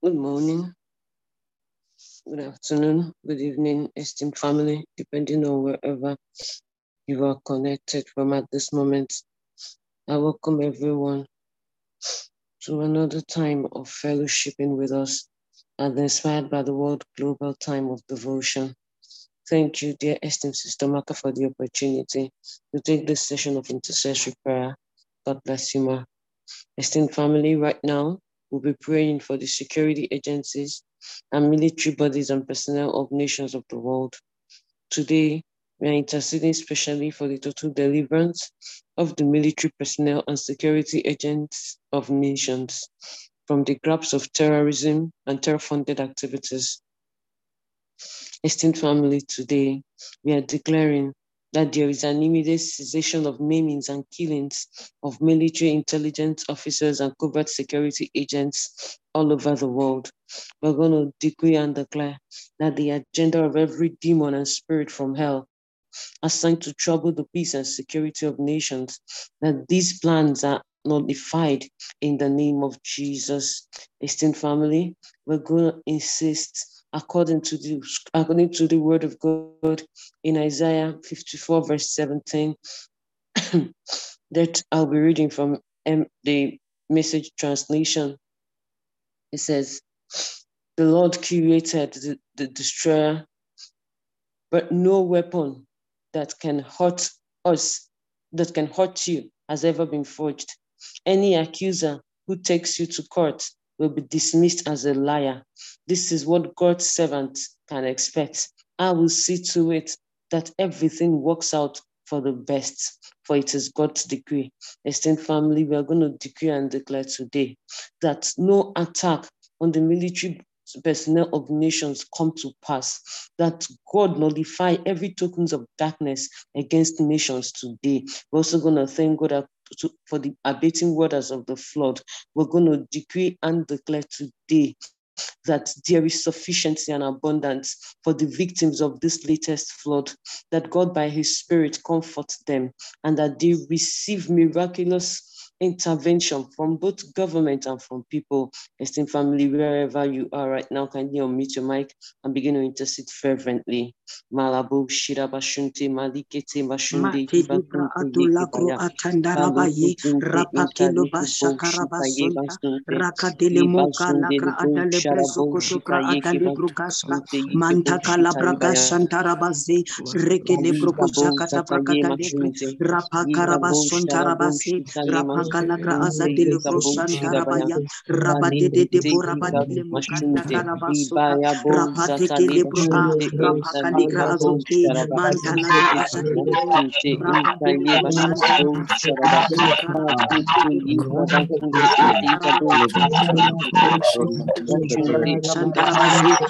Good morning, good afternoon, good evening, esteemed family, depending on wherever you are connected from at this moment. I welcome everyone to another time of fellowshipping with us and inspired by the World Global Time of Devotion. Thank you, dear esteemed Sister Maka, for the opportunity to take this session of intercessory prayer. God bless you, ma. Esteemed family, right now, we'll be praying for the security agencies and military bodies and personnel of nations of the world. Today, we are interceding specially for the total deliverance of the military personnel and security agents of nations from the grasp of terrorism and terror-funded activities. Esteemed family, today, we are declaring that there is an immediate cessation of maimings and killings of military intelligence officers and covert security agents all over the world. We're going to decree and declare that the agenda of every demon and spirit from hell assigned to trouble the peace and security of nations, that these plans are nullified in the name of Jesus. Esteemed family, we're going to insist according to the according to the word of God in Isaiah 54 verse 17 that I'll be reading from um, the message translation. It says, The Lord created the, the destroyer, but no weapon that can hurt us, that can hurt you, has ever been forged. Any accuser who takes you to court will be dismissed as a liar. This is what God's servant can expect. I will see to it that everything works out for the best, for it is God's decree. Esteemed family, we are going to decree and declare today that no attack on the military personnel of nations come to pass, that God nullify every tokens of darkness against nations today. We're also going to thank God to, for the abating waters of the flood. We're going to decree and declare today that there is sufficiency and abundance for the victims of this latest flood, that God by his spirit comforts them and that they receive miraculous intervention from both government and from people. Esteemed family, wherever you are right now, kindly unmute your mic and begin to intercede fervently. Shirabashunte Malikete Mashunde Adulagro Atandarabaye Rakadele Moka Adale Adale Brugaska Mantaka Labraga Shantarabaze Rekele Brokoshakata Brakata Lebre Rapakarabasontarabase Rapakalagra Azadele Broshantarabaya Rabadede Deborabadele Mokanda Karabasoka Rapateke Lebroa Rapakali Ligra Azote, Mantala Azate, Karabazin, Rapakalaga Azati, Karabashanda Pakarabashiki, Kalaga Azati,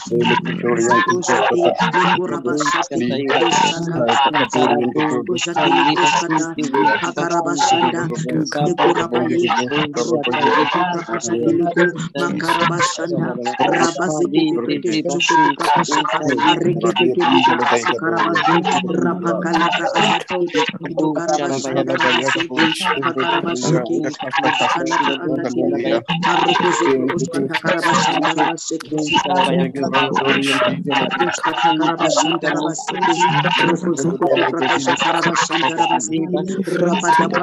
Marukuzu Uskata Karabashanda Rabasiki, Uskata Karabashanda Rabasiki, Rukuzu Rabasiki, Rabada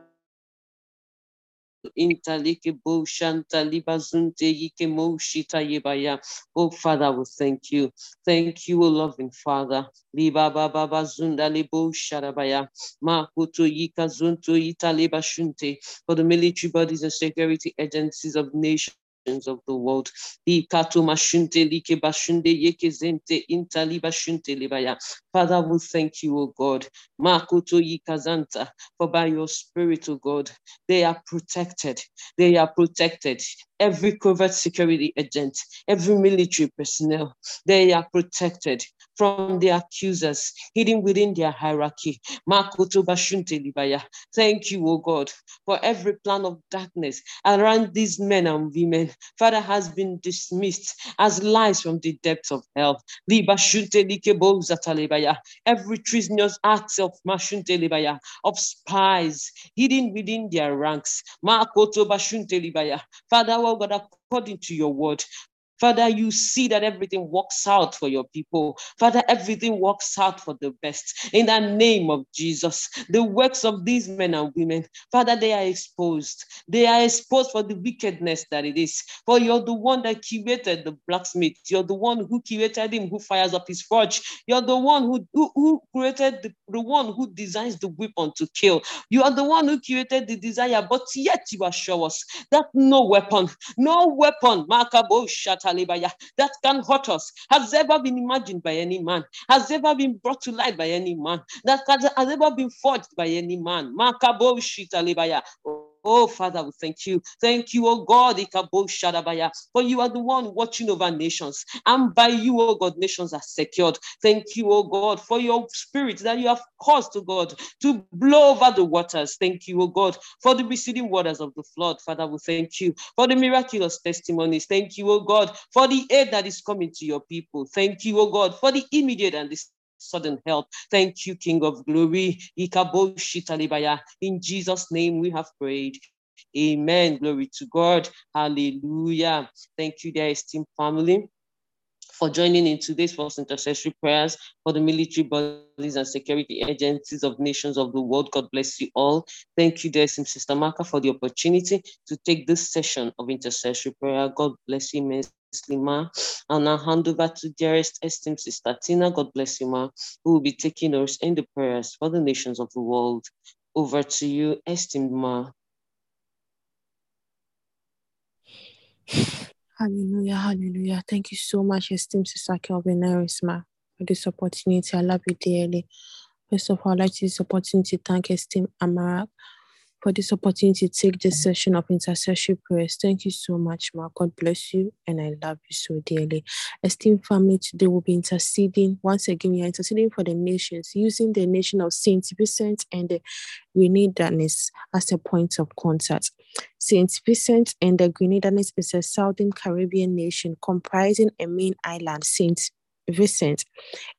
Intalike bo shanta libazunte yike. Oh Father, we thank you. Thank you, O loving Father. Liba baba bazunda libo sharabaya. Ma kuto yika zunto ita liba shunte. For the military bodies and security agencies of nations of the world. Ikato mashunte like bashunde yeke zente intali bashunte libaya. Father, we thank you, O God. Makoto Yikazanta, for by your spirit, O God, they are protected. They are protected. Every covert security agent, every military personnel, they are protected from the accusers hidden within their hierarchy. Makoto Bashunte Libaya. Thank you, O God, for every plan of darkness around these men and women, Father, has been dismissed as lies from the depths of hell. Every treasonous act of Mashun Delibaya, of spies hidden within their ranks. Father, oh God, according to your word, Father, you see that everything works out for your people. Father, everything works out for the best. In the name of Jesus, the works of these men and women, Father, they are exposed. They are exposed for the wickedness that it is. For you're the one that created the blacksmith. You're the one who created him who fires up his forge. You're the one who, who, who created the, the one who designs the weapon to kill. You are the one who created the desire, but yet you assure us that no weapon, no weapon, Makabo Shata that can hurt us. Has ever been imagined by any man, has ever been brought to light by any man, that has ever been forged by any man. Oh, Father, we thank you. Thank you, oh God, for you are the one watching over nations. And by you, oh God, nations are secured. Thank you, oh God, for your spirit that you have caused, oh God, to blow over the waters. Thank you, oh God, for the receding waters of the flood. Father, we thank you for the miraculous testimonies. Thank you, oh God, for the aid that is coming to your people. Thank you, oh God, for the immediate and the sudden help. Thank you, King of Glory. In Jesus' name we have prayed. Amen. Glory to God. Hallelujah. Thank you, dear esteemed family for joining in today's first intercessory prayers for the military bodies and security agencies of nations of the world. God bless you all. Thank you, dear esteemed Sister Marka, for the opportunity to take this session of intercessory prayer. God bless you, Miss Ma. I'll now hand over to dearest esteemed Sister Tina. God bless you, Ma, who will be taking us in the prayers for the nations of the world. Over to you, esteemed Ma. Hallelujah, hallelujah. Thank you so much, esteemed Sister Kelvin Erisma, for this opportunity. I love you dearly. First of all, I'd like to this opportunity to thank esteemed Amarak for this opportunity to take this session of intercessory prayers. Thank you so much, Ma. God bless you, and I love you so dearly. Esteemed family, today we'll be interceding. Once again, we are interceding for the nations, using the nation of Saint Vincent and the Grenadines as a point of contact. Saint Vincent and the Grenadines is a southern Caribbean nation comprising a main island, Saint Vincent,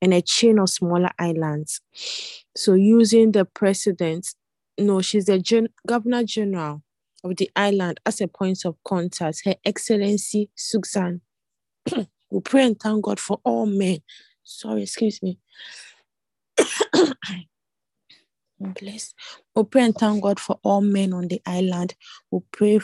and a chain of smaller islands. So, using the president no, she's the gen- Governor General of the island as a point of contact. Her Excellency Suzanne. we pray and thank God for all men. Sorry, excuse me. Bless. We pray and thank God for all men on the island. We pray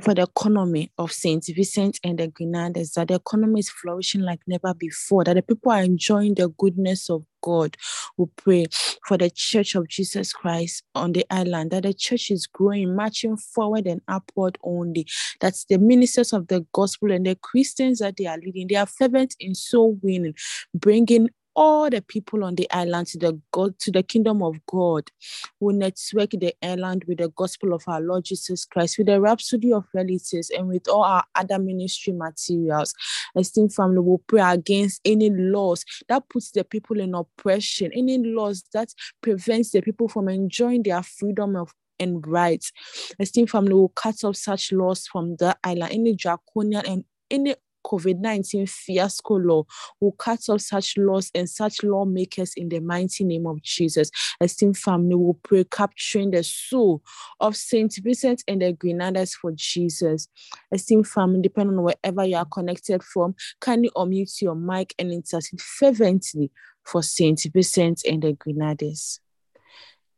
for the economy of St. Vincent and the Grenadines, that the economy is flourishing like never before, that the people are enjoying the goodness of God. We pray for the Church of Jesus Christ on the island, that the church is growing, marching forward and upward only. That's the ministers of the gospel and the Christians that they are leading. They are fervent in soul winning, bringing all the people on the island to the God to the kingdom of God. We network the island with the gospel of our Lord Jesus Christ, with the Rhapsody of Realities, and with all our other ministry materials. Esteemed family will pray against any laws that puts the people in oppression, any laws that prevents the people from enjoying their freedom of and rights. Esteemed family will cut off such laws from the island, any draconian and any COVID 19 fiasco law will cut off such laws and such lawmakers in the mighty name of Jesus. Esteemed family will pray, capturing the soul of Saint Vincent and the Grenadines for Jesus. Esteemed family, depending on wherever you are connected from, kindly unmute your mic and intercede fervently for Saint Vincent and the Grenadines.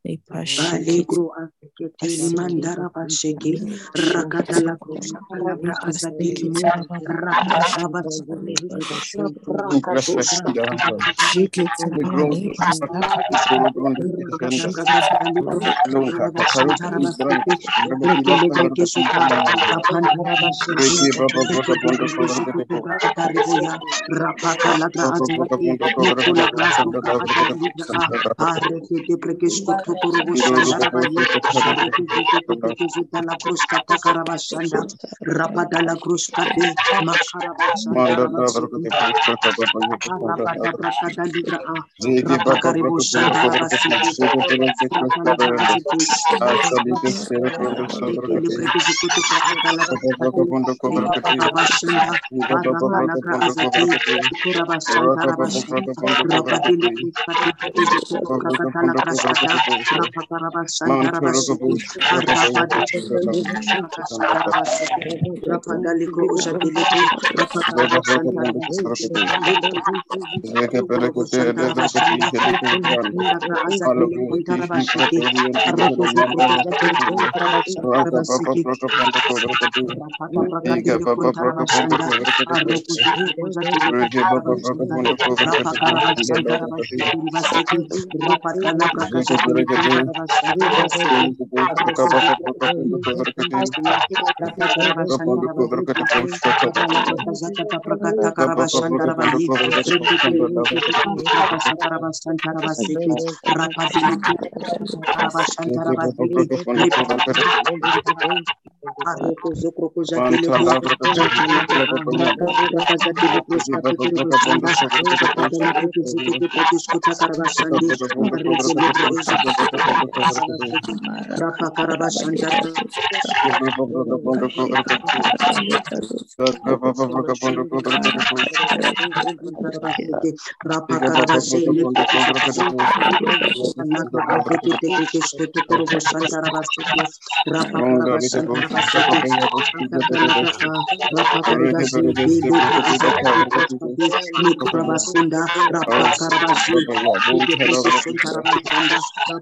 Balegro aseketeli mandara bashege rakatala kusha palabra azadili mu rakata basale rapaka lagra azadili nikula grasa azadili arreke de prekesko tokoro shandarabaye arreke de de la kruskata karabashanda rapadala kruskate makarabashanda Rabada brakada libra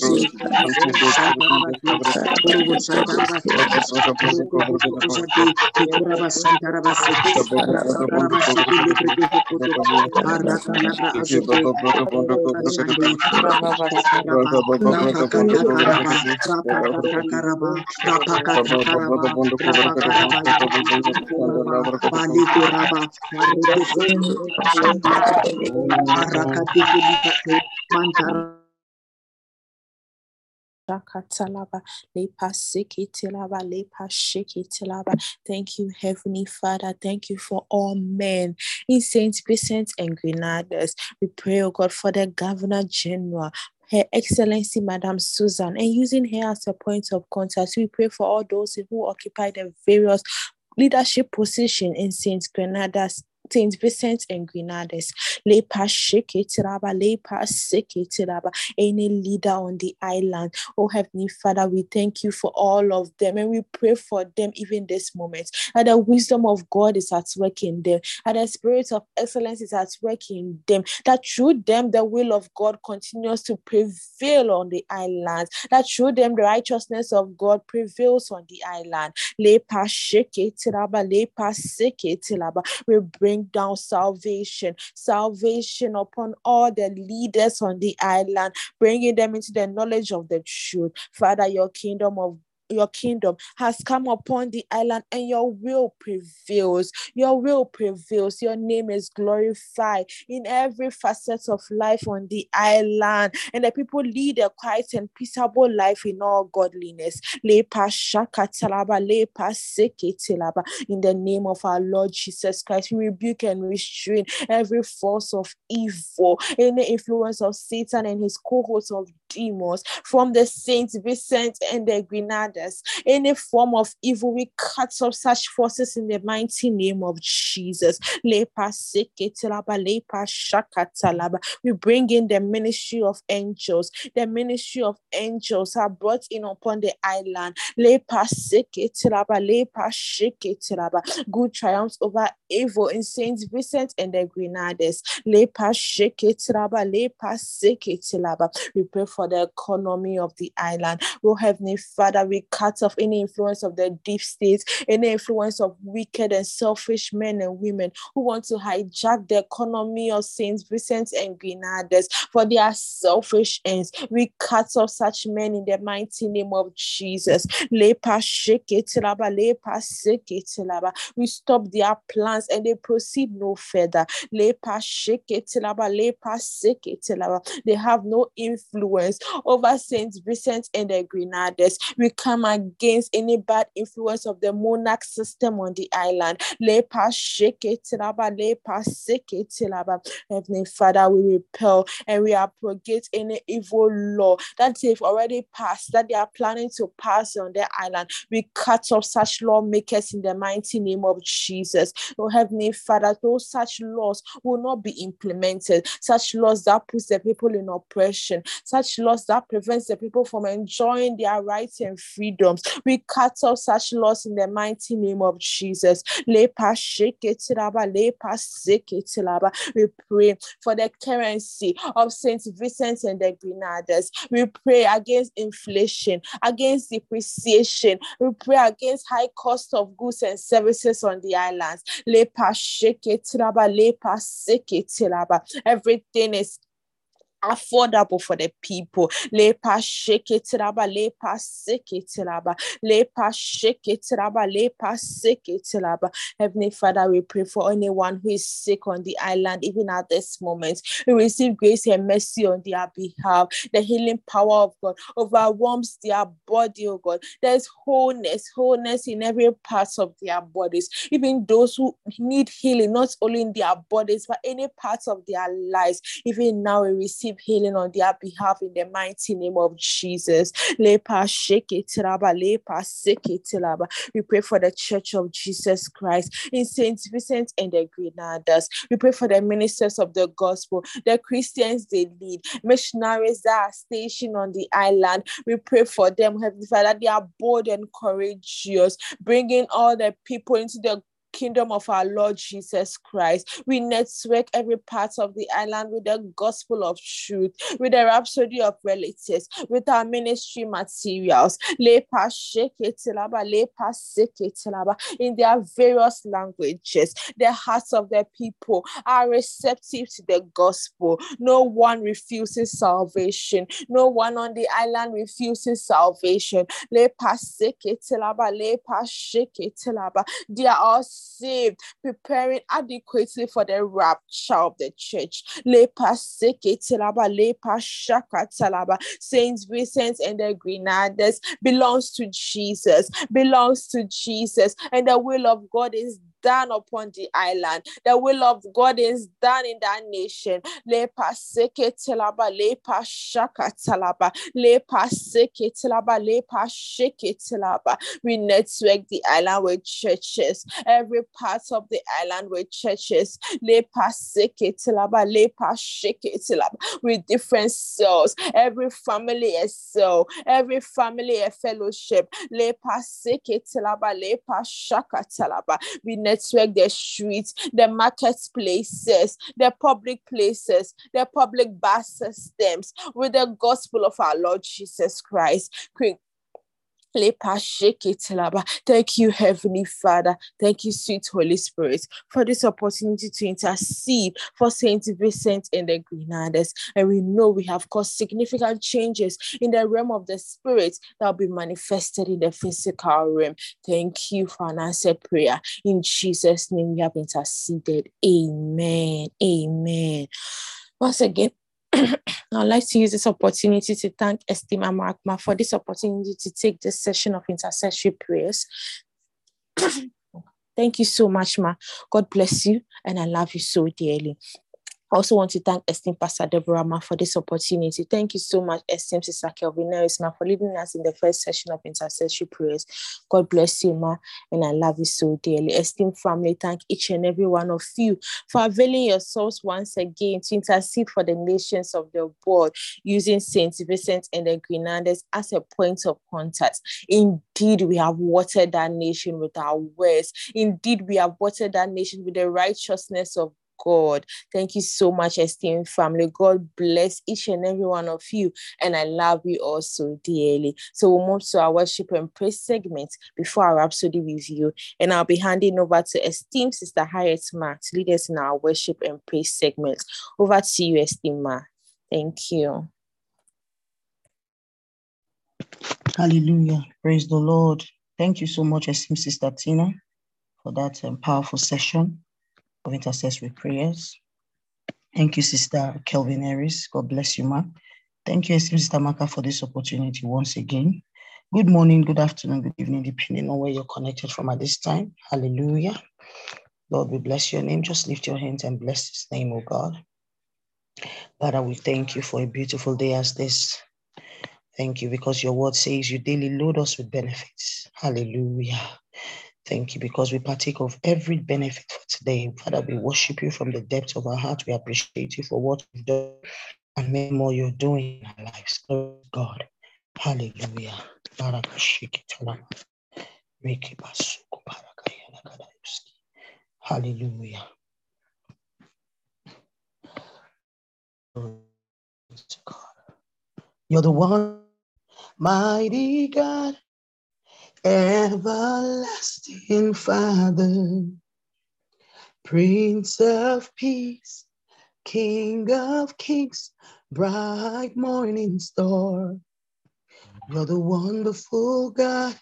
bo Mantap. Thank you, Heavenly Father. Thank you for all men in Saint Vincent and Grenadines. We pray, oh God, for the Governor General. Her Excellency Madame Susan, and using her as a point of contact, we pray for all those who occupy the various leadership position in Saint Grenada's Saint Vincent and Grenadines. Lepa Sheketiraba, Lepa Seketiraba, any leader on the island. Oh Heavenly Father, we thank you for all of them and we pray for them even this moment. And the wisdom of God is at work in them, and the spirit of excellence is at work in them. That through them the will of God continues to prevail on the island. That through them the righteousness of God prevails on the island. Lepa Sheketiraba, Lepa Seketiraba. We bring bring down salvation, salvation upon all the leaders on the island, bringing them into the knowledge of the truth. Father, your kingdom of your kingdom has come upon the island and your will prevails. Your will prevails. Your name is glorified in every facet of life on the island. And the people lead a quiet and peaceable life in all godliness. In the name of our Lord Jesus Christ, we rebuke and restrain every force of evil, any influence of Satan and his cohorts of demons from the Saint Vincent and the Grenaders. Any form of evil, we cut off such forces in the mighty name of Jesus. We bring in the ministry of angels. The ministry of angels are brought in upon the island. Good triumphs over evil in Saint Vincent and the Grenaders. We pray for the economy of the island. Oh, Heavenly Father, we cut off any influence of the deep state, any influence of wicked and selfish men and women who want to hijack the economy of Saint Vincent and Grenaders for their selfish ends. We cut off such men in the mighty name of Jesus. We stop their plans and they proceed no further. They have no influence over Saint Vincent and the Grenaders. We come against any bad influence of the monarch system on the island. Heavenly Father, we repel and we abrogate any evil law that they've already passed, that they are planning to pass on the island. We cut off such lawmakers in the mighty name of Jesus. Oh, Heavenly Father, those such laws will not be implemented. Such laws that puts the people in oppression, such laws that prevents the people from enjoying their rights and freedoms. We cut off such laws in the mighty name of Jesus. We pray for the currency of Saint Vincent and the Grenaders. We pray against inflation, against depreciation. We pray against high cost of goods and services on the islands. Everything is affordable for the people. Lepa sheketiraba, lepa seketiraba, lepa sheketiraba, lepa seketiraba. Heavenly Father, we pray for anyone who is sick on the island, even at this moment. We receive grace and mercy on their behalf. The healing power of God overwhelms their body, oh God. There's wholeness, wholeness in every part of their bodies. Even those who need healing, not only in their bodies, but any parts of their lives. Even now, we receive receive healing on their behalf in the mighty name of Jesus. We pray for the Church of Jesus Christ in Saint Vincent and the Grenaders. We pray for the ministers of the gospel, the Christians they lead, missionaries that are stationed on the island. We pray for them, Heavenly Father, they are bold and courageous, bringing all the people into the kingdom of our Lord Jesus Christ. We network every part of the island with the gospel of truth, with the Rhapsody of Realities, with our ministry materials. In their various languages, the hearts of the people are receptive to the gospel. No one refuses salvation. No one on the island refuses salvation. They are all saved, preparing adequately for the rapture of the church. Saints, Vincent and the Grenaders belongs to Jesus, belongs to Jesus, and the will of God is done upon the island. The will of God is done in that nation. Lepa seke telaba, lepa shaka talaba, lepa seke telaba, lepa shake telaba. We network the island with churches. Every part of the island with churches. Lepa seke telaba, lepa shake telaba. With different cells. Every family a cell. Every family a fellowship. Lepa seke telaba, lepa shaka talaba. We network the streets, the marketplaces, the public places, the public bus systems with the gospel of our Lord Jesus Christ Thank you, Heavenly Father. Thank you, sweet Holy Spirit, for this opportunity to intercede for Saint Vincent and the Grenadines. And we know we have caused significant changes in the realm of the spirit that will be manifested in the physical realm. Thank you for an answered prayer. In Jesus' name, we have interceded. Amen. Amen. Once again, I'd like to use this opportunity to thank Estima Magma for this opportunity to take this session of intercessory prayers. Thank you so much, Ma. God bless you, and I love you so dearly. I also want to thank esteemed Pastor Deborah Ma for this opportunity. Thank you so much, esteemed Sister Kelvin Ma, for leading us in the first session of intercessory prayers. God bless you, Ma, and I love you so dearly. Esteemed family, thank each and every one of you for availing yourselves once again to intercede for the nations of the world using Saint Vincent and the Grenadines as a point of contact. Indeed, we have watered that nation with our words. Indeed, we have watered that nation with the righteousness of God. Thank you so much, esteemed family. God bless each and every one of you. And I love you also dearly. So we'll move to our worship and praise segment before our Rhapsody review. And I'll be handing over to esteemed Sister Harriet Ma to lead us in our worship and praise segment. Over to you, esteemed Ma. Thank you. Hallelujah. Praise the Lord. Thank you so much, esteemed Sister Tina, for that um, powerful session of intercessory prayers. Thank you, Sister Kelvin Harris. God bless you, ma. Thank you, Sister Maka, for this opportunity once again. Good morning, good afternoon, good evening, depending on where you're connected from at this time. Hallelujah. Lord, we bless your name. Just lift your hands and bless his name, oh God. Father, we thank you for a beautiful day as this. Thank you because your word says you daily load us with benefits. Hallelujah. Thank you because we partake of every benefit for today. Father, we worship you from the depths of our heart. We appreciate you for what you've done and many more you're doing in our lives. God. Hallelujah. Hallelujah. You're the one, mighty God everlasting Father, Prince of Peace, King of Kings, bright morning star. You're the wonderful God,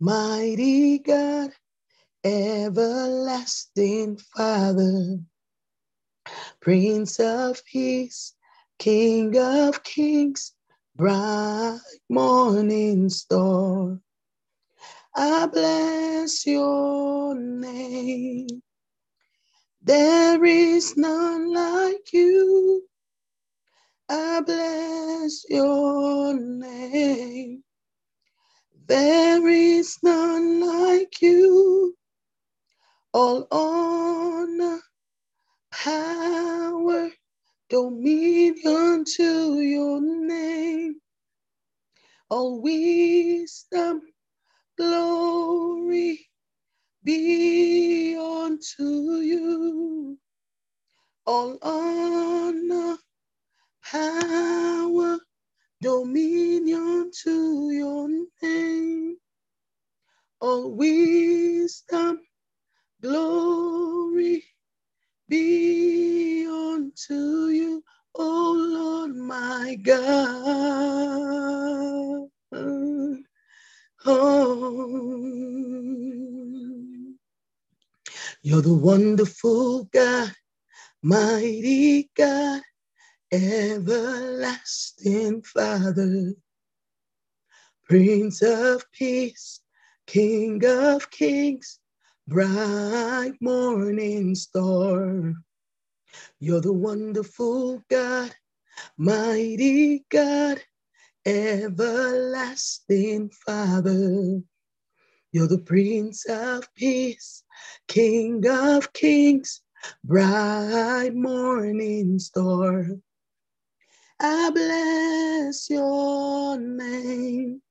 mighty God, everlasting Father, Prince of Peace, King of Kings, bright morning star. I bless your name. There is none like you. I bless your name. There is none like you. All honor, power, dominion to your name. All wisdom, glory be unto you. All honor, power, dominion to your name. All wisdom, glory be unto you, O Lord my God. Oh, you're the wonderful God, mighty God, everlasting Father, Prince of Peace, King of Kings, bright morning star. You're the wonderful God, mighty God, everlasting Father. You're the Prince of Peace, King of Kings, bright morning star. I bless your name.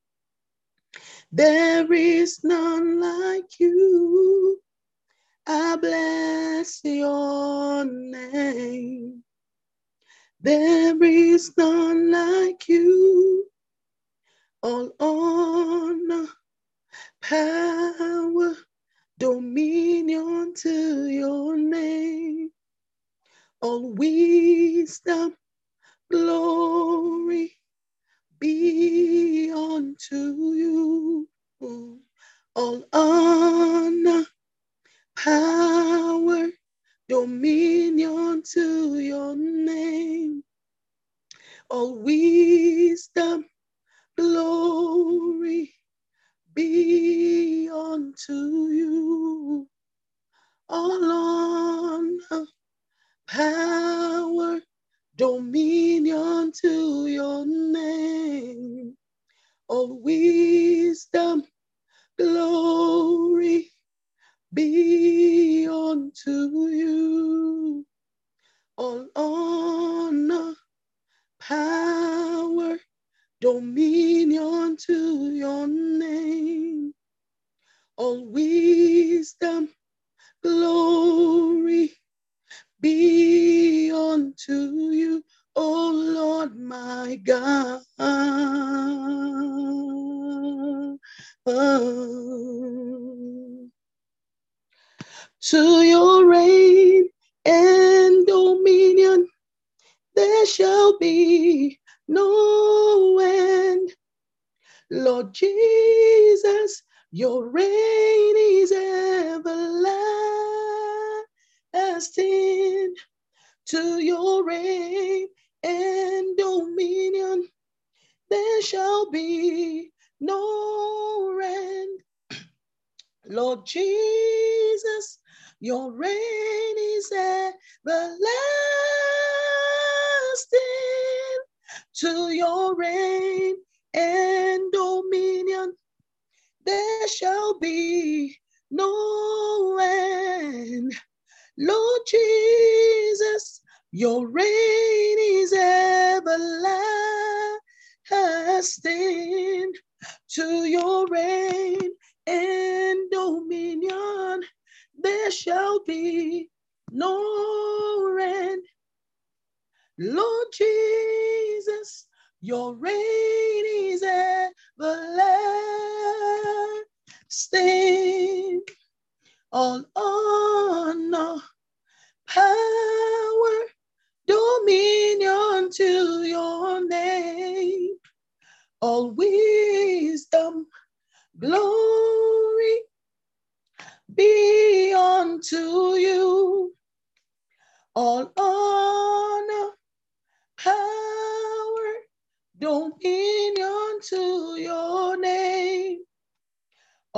There is none like you. I bless your name. There is none like you. All honor, power, dominion to your name. All wisdom, glory be unto you. All honor, power, dominion to your name. All wisdom, glory be unto you. All honor, power, dominion to your name. All wisdom, glory be unto you. All honor, power, dominion to your name. All wisdom, glory be unto you, O Lord my God. To your reign and dominion there shall be no end. Lord Jesus, your reign is everlasting. To your reign and dominion there shall be no end. Lord Jesus, your reign is everlasting. To your reign and dominion there shall be no end. Lord Jesus, your reign is everlasting. To your reign and dominion there shall be no end. Lord Jesus, your reign is everlasting. All honor, power, dominion to your name. All wisdom, glory be unto you. All honor,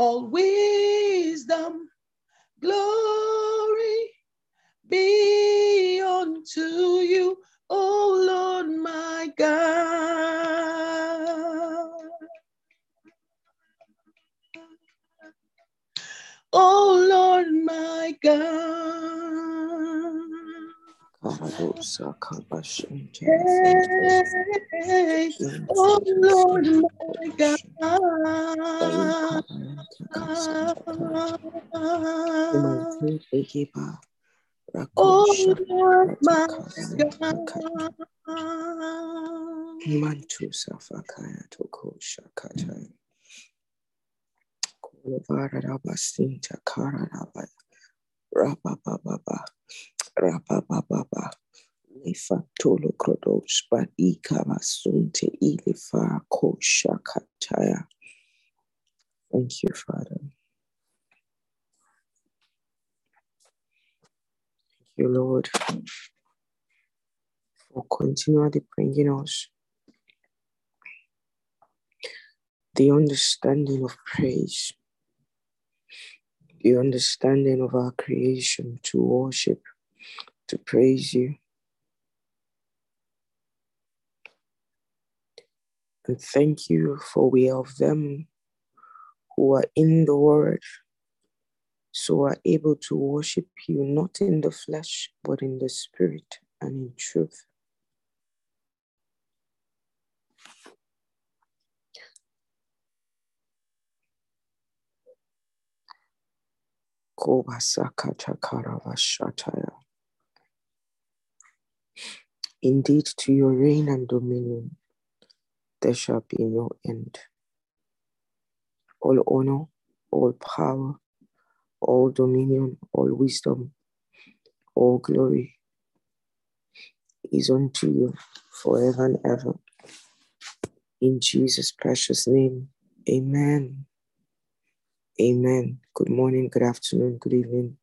All wisdom, glory be unto you, O Lord my God. Oh Lord my God. Karadosa kabashente. Hey, oh Lord Oh Lord my God. Mantu safakaya toko shakata. Kolovara rabasinta kara rabaya. Rabababa. Rabababa. Lefa tolo krodos but ikama sunte ilifa. Thank you, Father. You, Lord, for continually bringing us the understanding of praise, the understanding of our creation to worship, to praise you. And thank you for we are of them who are in the word, so are able to worship you not in the flesh, but in the spirit and in truth. Indeed, to your reign and dominion there shall be no end. All honor, all power, all dominion, all wisdom, all glory is unto you forever and ever. In Jesus' precious name, amen. Amen. Good morning, good afternoon, good evening,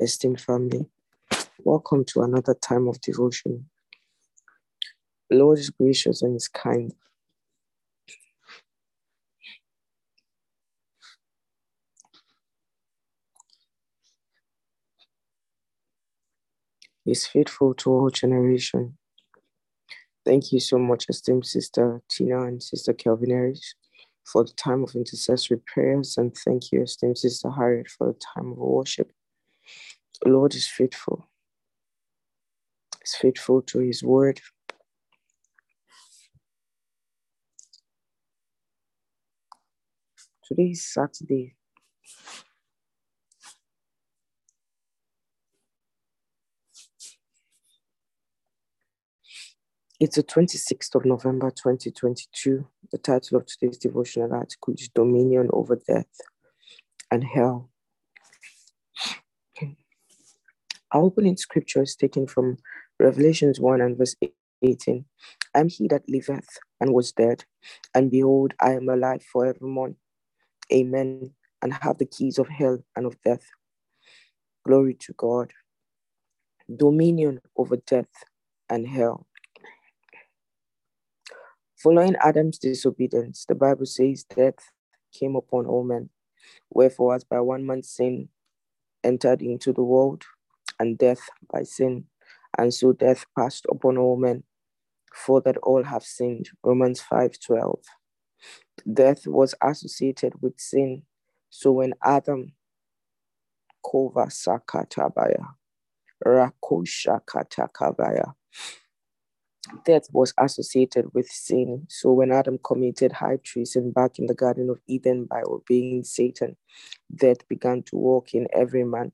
esteemed family. Welcome to another time of devotion. Lord is gracious and is kind. Is faithful to all generation. Thank you so much, esteemed Sister Tina and Sister Kelvin Harris, for the time of intercessory prayers, and thank you, esteemed Sister Harriet, for the time of worship. The Lord is faithful. Is faithful to His word. Today is Saturday, It's the 26th of November 2022. The title of today's devotional article is Dominion over Death and Hell. Our opening scripture is taken from Revelations 1 and verse 18. I am he that liveth and was dead, and behold, I am alive forevermore. Amen. And have the keys of hell and of death. Glory to God. Dominion over death and hell. Following Adam's disobedience, the Bible says death came upon all men. Wherefore, as by one man's sin entered into the world, and death by sin, and so death passed upon all men, for that all have sinned. Romans 5:12. Death was associated with sin. So when Adam kova sakatabaya, rakoshakatakavaya, death was associated with sin. So when Adam committed high treason back in the Garden of Eden by obeying Satan, death began to walk in every man.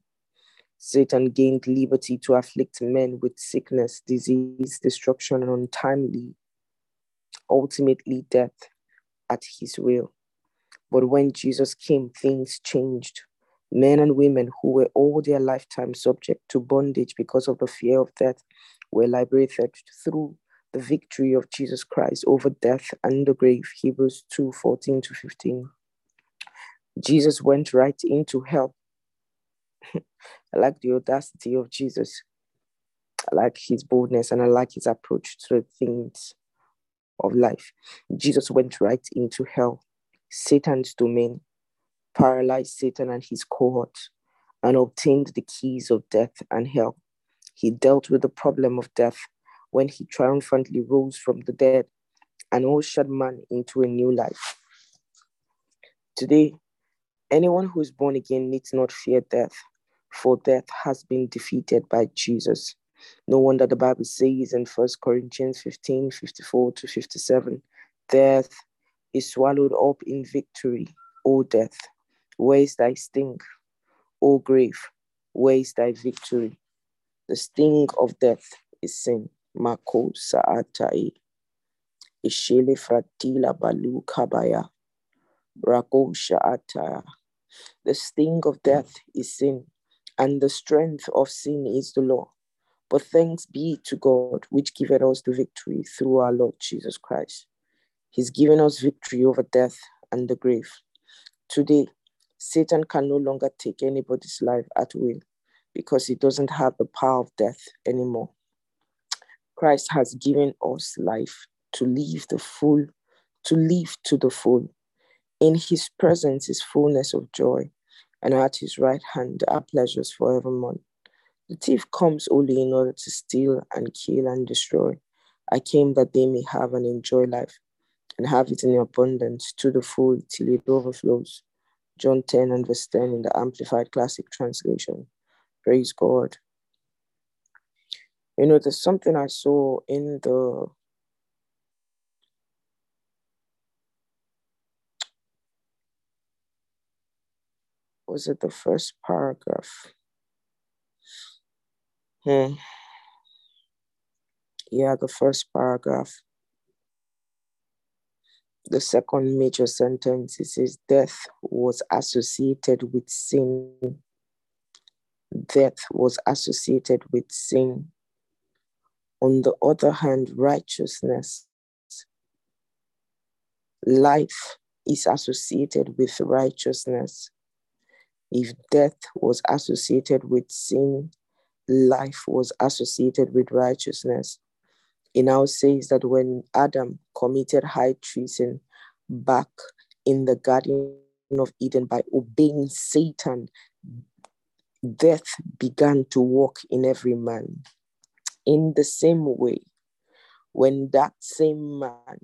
Satan gained liberty to afflict men with sickness, disease, destruction, and untimely, ultimately death at his will. But when Jesus came, things changed. Men and women who were all their lifetime subject to bondage because of the fear of death were liberated through the victory of Jesus Christ over death and the grave. Hebrews 2 14 to 15. Jesus went right into hell. I like the audacity of Jesus. I like his boldness and I like his approach to the things of life. Jesus went right into hell, Satan's domain, paralyzed Satan and his cohort, and obtained the keys of death and hell. He dealt with the problem of death when he triumphantly rose from the dead and ushered man into a new life. Today, anyone who is born again needs not fear death, for death has been defeated by Jesus. No wonder the Bible says in 1 Corinthians 15 54 to 57 death is swallowed up in victory, O death. Where is thy sting? O grave, where is thy victory? The sting of death is sin. Mako Saatai. Ishele Fratila Balu Kabaya. Rako Shaata. The sting of death is sin, and the strength of sin is the law. But thanks be to God, which giveth us the victory through our Lord Jesus Christ. He's given us victory over death and the grave. Today, Satan can no longer take anybody's life at will because he doesn't have the power of death anymore. Christ has given us life to live the full, to live to the full. In his presence is fullness of joy, and at his right hand are pleasures forevermore. The thief comes only in order to steal and kill and destroy. I came that they may have and enjoy life and have it in abundance to the full till it overflows. John 10 and verse 10 in the Amplified Classic Translation. Praise God. You know, there's something I saw in the was it the first paragraph? Hmm. Yeah, the first paragraph. the second major sentence it says death was associated with sin death was associated with sin on the other hand righteousness life is associated with righteousness if death was associated with sin life was associated with righteousness it now says that when Adam committed high treason back in the Garden of Eden by obeying Satan, death began to walk in every man. In the same way, when that same man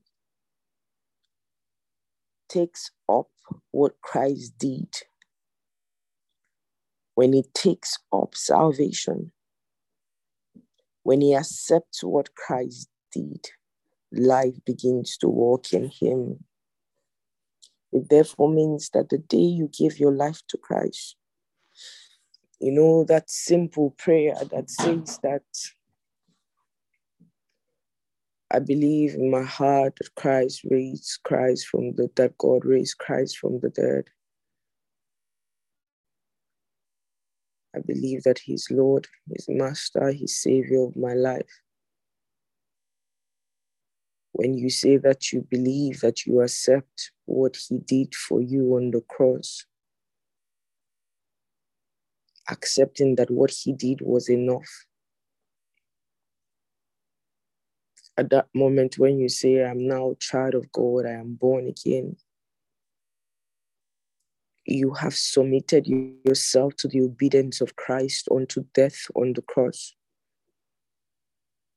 takes up what Christ did, when he takes up salvation, when he accepts what Christ did, life begins to walk in him. It therefore means that the day you give your life to Christ, you know, that simple prayer that says that I believe in my heart that Christ raised Christ from the that God raised Christ from the dead. I believe that He's Lord, He's Master, He's Savior of my life. When you say that you believe that you accept what He did for you on the cross, accepting that what He did was enough. At that moment, when you say, I'm now child of God, I am born again, you have submitted yourself to the obedience of Christ unto death on the cross.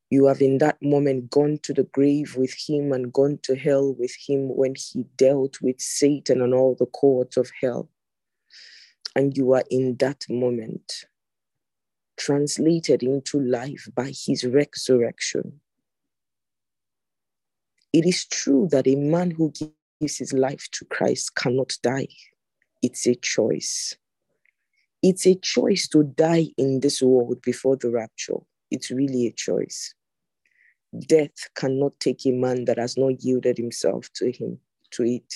You have in that moment gone to the grave with him and gone to hell with him when he dealt with Satan and all the courts of hell. And you are in that moment translated into life by his resurrection. It is true that a man who gives his life to Christ cannot die it's a choice. It's a choice to die in this world before the rapture. It's really a choice. Death cannot take a man that has not yielded himself to him to it.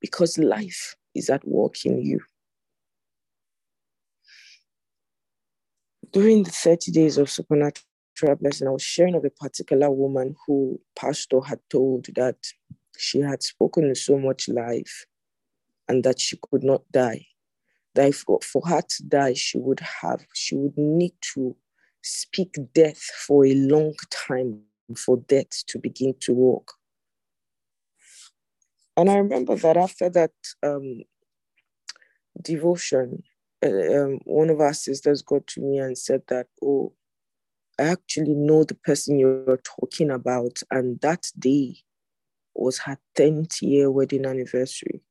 Because life is at work in you. During the 30 days of supernatural blessing, I was sharing of a particular woman who pastor had told that she had spoken so much life and that she could not die. That for, for her to die, she would have, she would need to speak death for a long time for death to begin to walk. And I remember that after that um, devotion, uh, um, one of our sisters got to me and said that, oh, actually know the person you're talking about. And that day, was her 10th year wedding anniversary.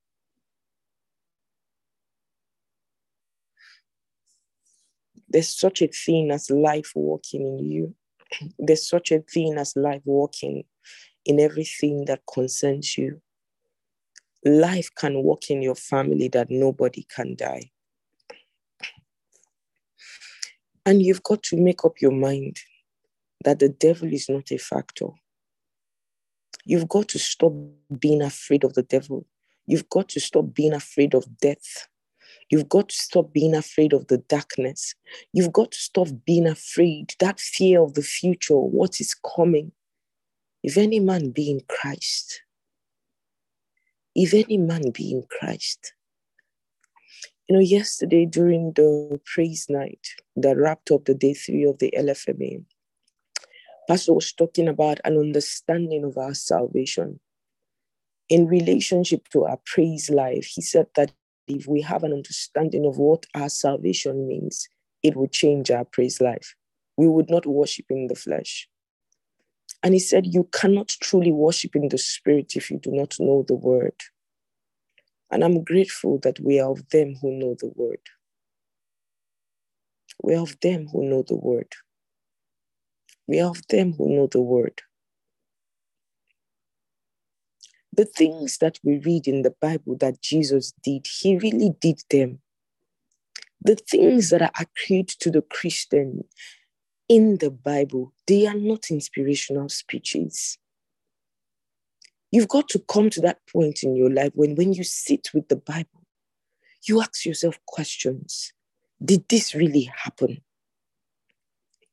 There's such a thing as life walking in you. There's such a thing as life walking in everything that concerns you. Life can walk in your family that nobody can die. And you've got to make up your mind that the devil is not a factor. You've got to stop being afraid of the devil. You've got to stop being afraid of death. You've got to stop being afraid of the darkness. You've got to stop being afraid, that fear of the future, what is coming. If any man be in Christ, if any man be in Christ. You know, yesterday during the praise night that wrapped up the day three of the LFMA, Pastor was talking about an understanding of our salvation. In relationship to our praise life, he said that if we have an understanding of what our salvation means, it would change our praise life. We would not worship in the flesh. And he said, You cannot truly worship in the spirit if you do not know the word. And I'm grateful that we are of them who know the word. We are of them who know the word. We are of them who know the word. The things that we read in the Bible that Jesus did, he really did them. The things that are accrued to the Christian, in the Bible, they are not inspirational speeches. You've got to come to that point in your life when, when you sit with the Bible, you ask yourself questions Did this really happen?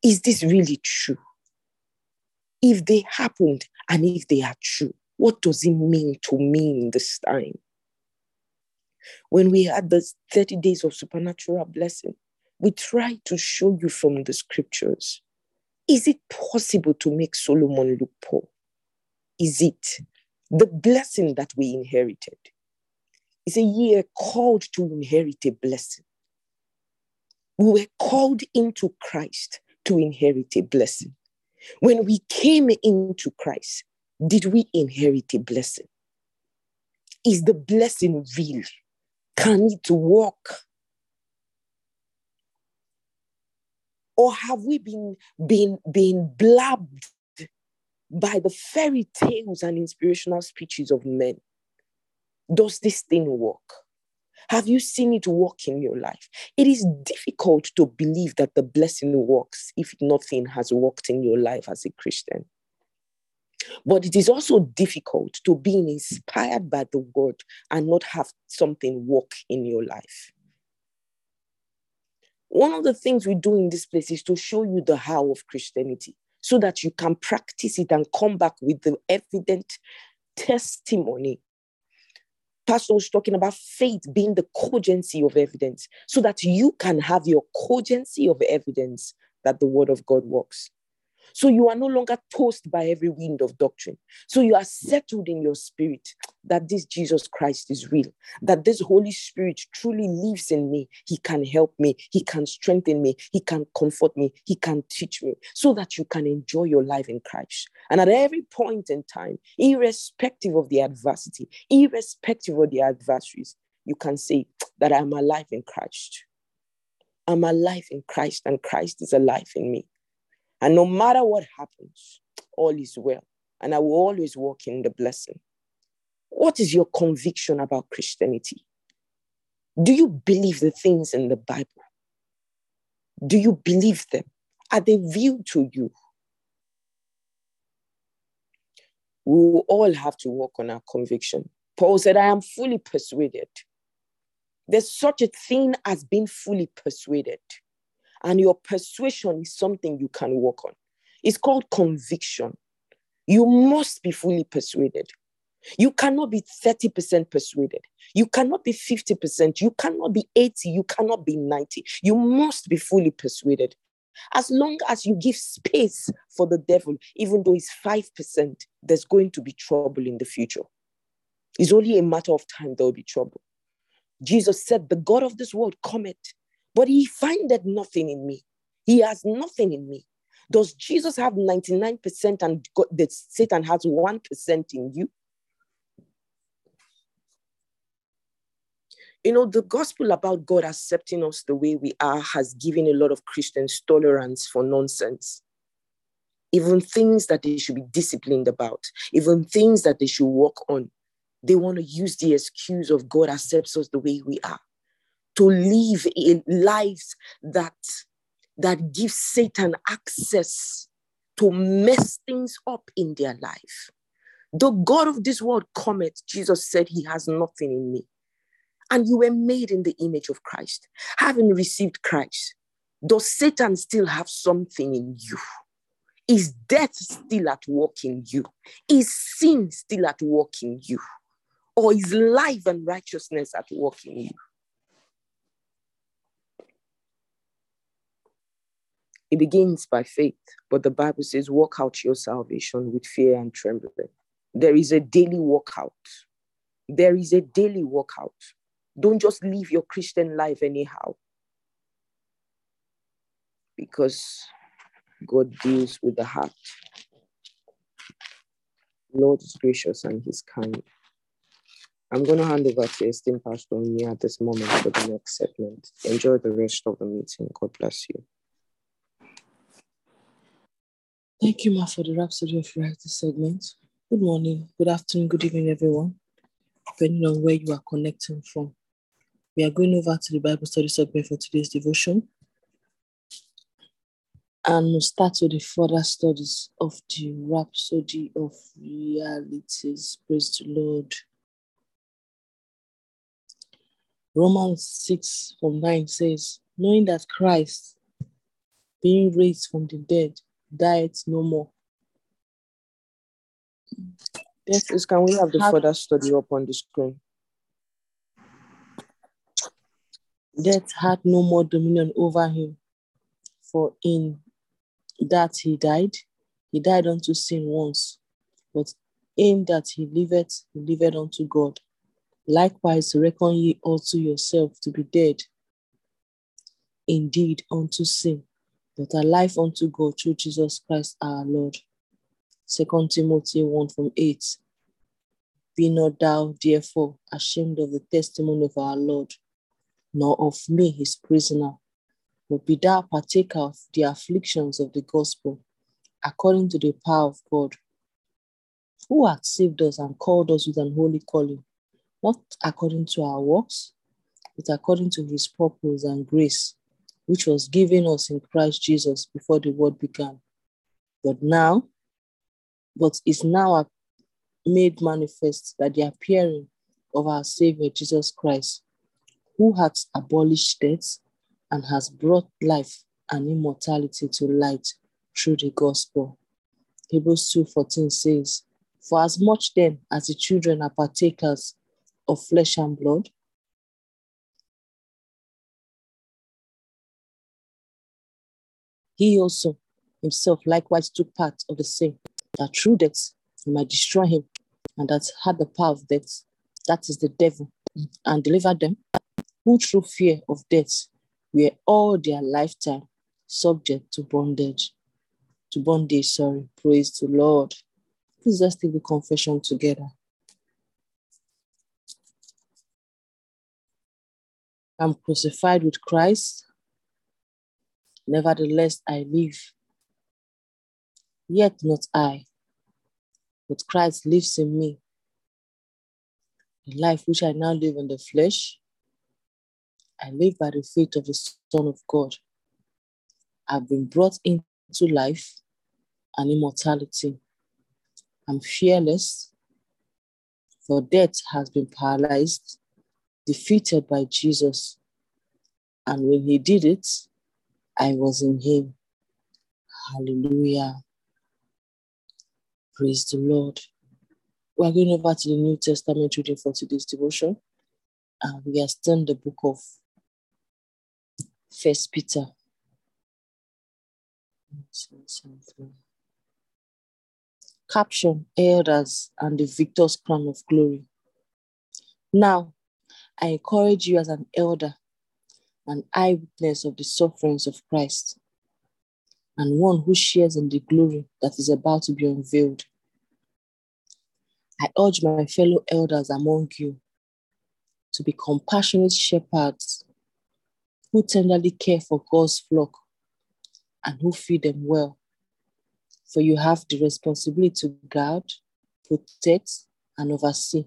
Is this really true? If they happened and if they are true, what does it mean to me in this time? When we had the 30 days of supernatural blessing, we try to show you from the scriptures. Is it possible to make Solomon look poor? Is it the blessing that we inherited? Is a year called to inherit a blessing. We were called into Christ to inherit a blessing. When we came into Christ, did we inherit a blessing? Is the blessing real? Can it work? Or have we been, been, been blabbed by the fairy tales and inspirational speeches of men? Does this thing work? Have you seen it work in your life? It is difficult to believe that the blessing works if nothing has worked in your life as a Christian. But it is also difficult to be inspired by the word and not have something work in your life. One of the things we do in this place is to show you the how of Christianity so that you can practice it and come back with the evident testimony. Pastor was talking about faith being the cogency of evidence so that you can have your cogency of evidence that the word of God works. So you are no longer tossed by every wind of doctrine. So you are settled in your spirit that this Jesus Christ is real, that this Holy Spirit truly lives in me. He can help me, He can strengthen me, He can comfort me, He can teach me, so that you can enjoy your life in Christ. And at every point in time, irrespective of the adversity, irrespective of the adversaries, you can say that I'm alive in Christ. I'm alive in Christ, and Christ is alive in me. And no matter what happens, all is well. And I will always walk in the blessing. What is your conviction about Christianity? Do you believe the things in the Bible? Do you believe them? Are they real to you? We all have to work on our conviction. Paul said, I am fully persuaded. There's such a thing as being fully persuaded. And your persuasion is something you can work on. It's called conviction. You must be fully persuaded. You cannot be 30% persuaded. You cannot be 50%. You cannot be 80. You cannot be 90. You must be fully persuaded. As long as you give space for the devil, even though it's 5%, there's going to be trouble in the future. It's only a matter of time there will be trouble. Jesus said, The God of this world cometh but he findeth nothing in me. He has nothing in me. Does Jesus have 99% and God, that Satan has 1% in you? You know, the gospel about God accepting us the way we are has given a lot of Christians tolerance for nonsense. Even things that they should be disciplined about, even things that they should work on. They want to use the excuse of God accepts us the way we are to live in lives that that give Satan access to mess things up in their life. The God of this world cometh, Jesus said, He has nothing in me. And you were made in the image of Christ. Having received Christ, does Satan still have something in you? Is death still at work in you? Is sin still at work in you? Or is life and righteousness at work in you? It begins by faith, but the Bible says, walk out your salvation with fear and trembling. There is a daily walkout. There is a daily walkout. Don't just live your Christian life anyhow. Because God deals with the heart. Lord is gracious and He's kind. I'm going to hand over to esteemed Pastor me at this moment for the next segment. Enjoy the rest of the meeting. God bless you. Thank you, Ma, for the Rhapsody of Light segment. Good morning, good afternoon, good evening, everyone, depending on where you are connecting from. We are going over to the Bible study segment for today's devotion. and we'll start with the further studies of the Rhapsody of Realities. Praise the Lord. Romans 6 from 9 says, Knowing that Christ, being raised from the dead, died no more. Yes, please, can we have the further study up on the screen? Death had no more dominion over him, for in that he died, he died unto sin once, but in that he liveth, he liveth unto God. Likewise, reckon ye also yourself to be dead indeed unto sin, but alive unto God through Jesus Christ our Lord. Second Timothy 1 from 8. Be not thou therefore ashamed of the testimony of our Lord, nor of me his prisoner, but be thou partaker of the afflictions of the gospel, according to the power of God, who hath saved us and called us with an holy calling, not according to our works, but according to his purpose and grace, which was given us in Christ Jesus before the world began. But now, but is now made manifest by the appearing of our Savior Jesus Christ, who hath abolished death and has brought life and immortality to light through the gospel. Hebrews 2:14 says, For as much then as the children are partakers of flesh and blood, he also himself likewise took part of the same, that through death he might destroy him, and that had the power of death, that is the devil, and delivered them who through fear of death were all their lifetime subject to bondage. To bondage, sorry. Praise to Lord. Please let's take the confession together. I'm crucified with Christ. Nevertheless, I live. Yet not I, but Christ lives in me. The life which I now live in the flesh, I live by the faith of the Son of God. I've been brought into life and immortality. I'm fearless, for death has been paralyzed, defeated by Jesus. And when he did it, I was in him. Hallelujah. Praise the Lord. We're going over to the New Testament reading for today's devotion. And we are still in the book of First Peter. Caption Elders and the Victor's Crown of Glory. Now, I encourage you as an elder, an eyewitness of the sufferings of Christ, and one who shares in the glory that is about to be unveiled. I urge my fellow elders among you to be compassionate shepherds who tenderly care for God's flock and who feed them well. For you have the responsibility to guard, protect, and oversee.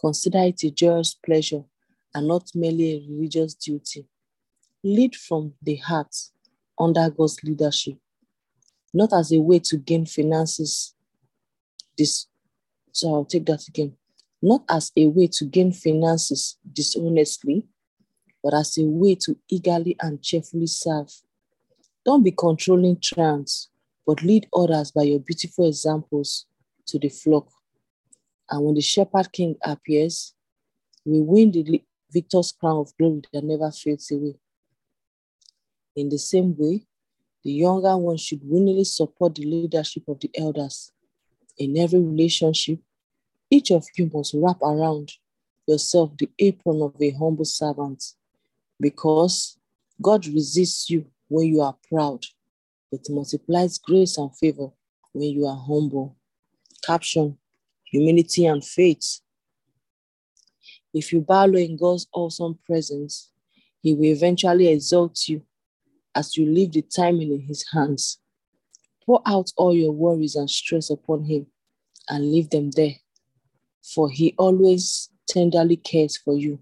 Consider it a joyous pleasure and not merely a religious duty. Lead from the heart under God's leadership, not as a way to gain finances. This, so I'll take that again. Not as a way to gain finances dishonestly, but as a way to eagerly and cheerfully serve. Don't be controlling trance, but lead others by your beautiful examples to the flock. And when the shepherd king appears, we win the victor's crown of glory that never fades away. In the same way, the younger one should willingly support the leadership of the elders. In every relationship, each of you must wrap around yourself the apron of a humble servant because God resists you when you are proud, but multiplies grace and favor when you are humble. Caption Humility and faith. If you bow low in God's awesome presence, He will eventually exalt you as you leave the timing in His hands. Pour out all your worries and stress upon Him and leave them there, for He always tenderly cares for you.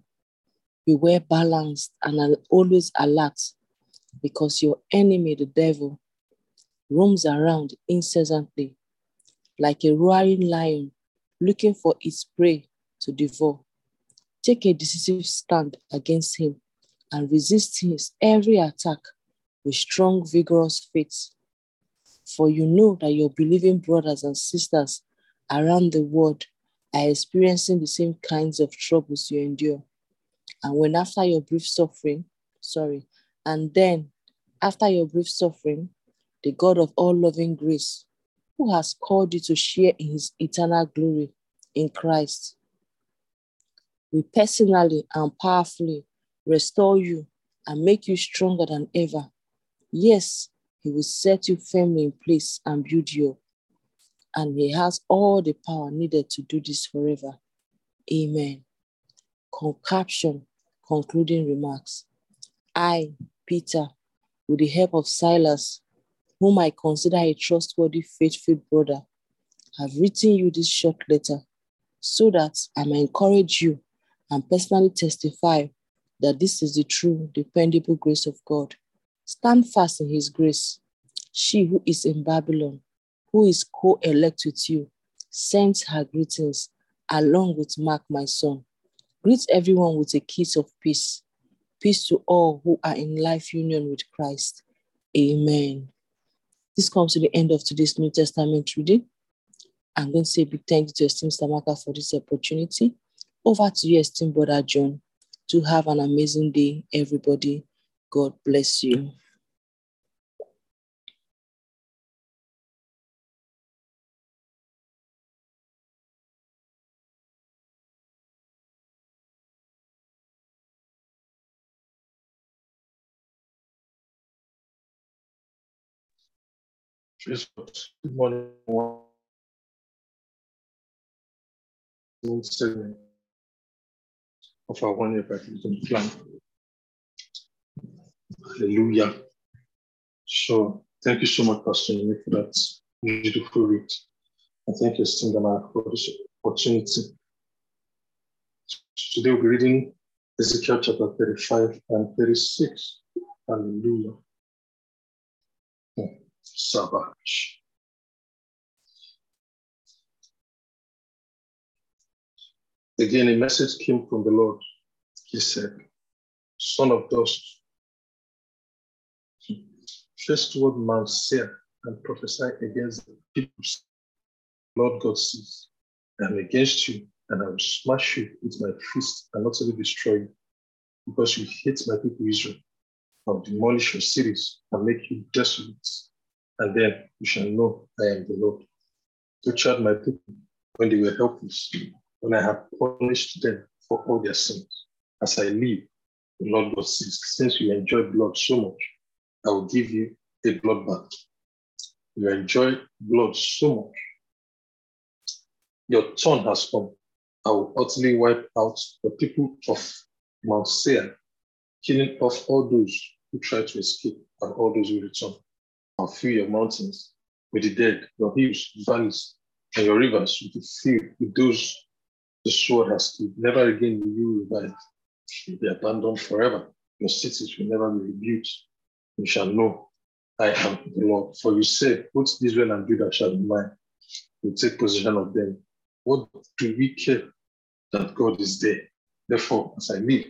Beware balanced and always alert because your enemy, the devil, roams around incessantly like a roaring lion looking for its prey to devour. Take a decisive stand against him and resist his every attack with strong, vigorous faith. For you know that your believing brothers and sisters around the world are experiencing the same kinds of troubles you endure. And when after your brief suffering, sorry, and then after your brief suffering, the God of all loving grace, who has called you to share in his eternal glory in Christ, will personally and powerfully restore you and make you stronger than ever. Yes, he will set you firmly in place and build you. And he has all the power needed to do this forever. Amen. Caption, concluding remarks. I, Peter, with the help of Silas, whom I consider a trustworthy, faithful brother, have written you this short letter so that I may encourage you and personally testify that this is the true, dependable grace of God. Stand fast in his grace. She who is in Babylon, who is co elect with you, sends her greetings along with Mark, my son. Greet everyone with a kiss of peace. Peace to all who are in life union with Christ. Amen. This comes to the end of today's New Testament reading. I'm going to say big thank you to esteemed Stamaka for this opportunity. Over to you, esteemed brother John, to have an amazing day, everybody. God bless you. Good morning. Of our one year baptism plan. Hallelujah. So thank you so much, Pastor for that beautiful read. And thank you, Stingana, for this opportunity. Today we'll be reading Ezekiel chapter 35 and 36. Hallelujah. Hmm. Savage. Again, a message came from the Lord. He said, Son of dust, face toward Mount Seir and prophesy against the people. Lord God says, I am against you, and I will smash you with my fist and utterly destroy you, because you hate my people Israel. I'll demolish your cities and make you desolate and then you shall know I am the Lord. To charge my people when they were helpless, when I have punished them for all their sins. As I live, the Lord God says, since you enjoy blood so much, I will give you a blood bath. You enjoy blood so much. Your turn has come. I will utterly wipe out the people of Mount Seir, killing off all those who try to escape and all those who return. I'll fill your mountains with the dead, your hills, valleys, and your rivers will be filled with those the sword has killed. Never again will you revive. You'll be abandoned forever. Your cities will never be rebuilt. You shall know I am the Lord. For you say, both Israel and Judah shall be mine. You take possession of them. What do we care that God is there? Therefore, as I live,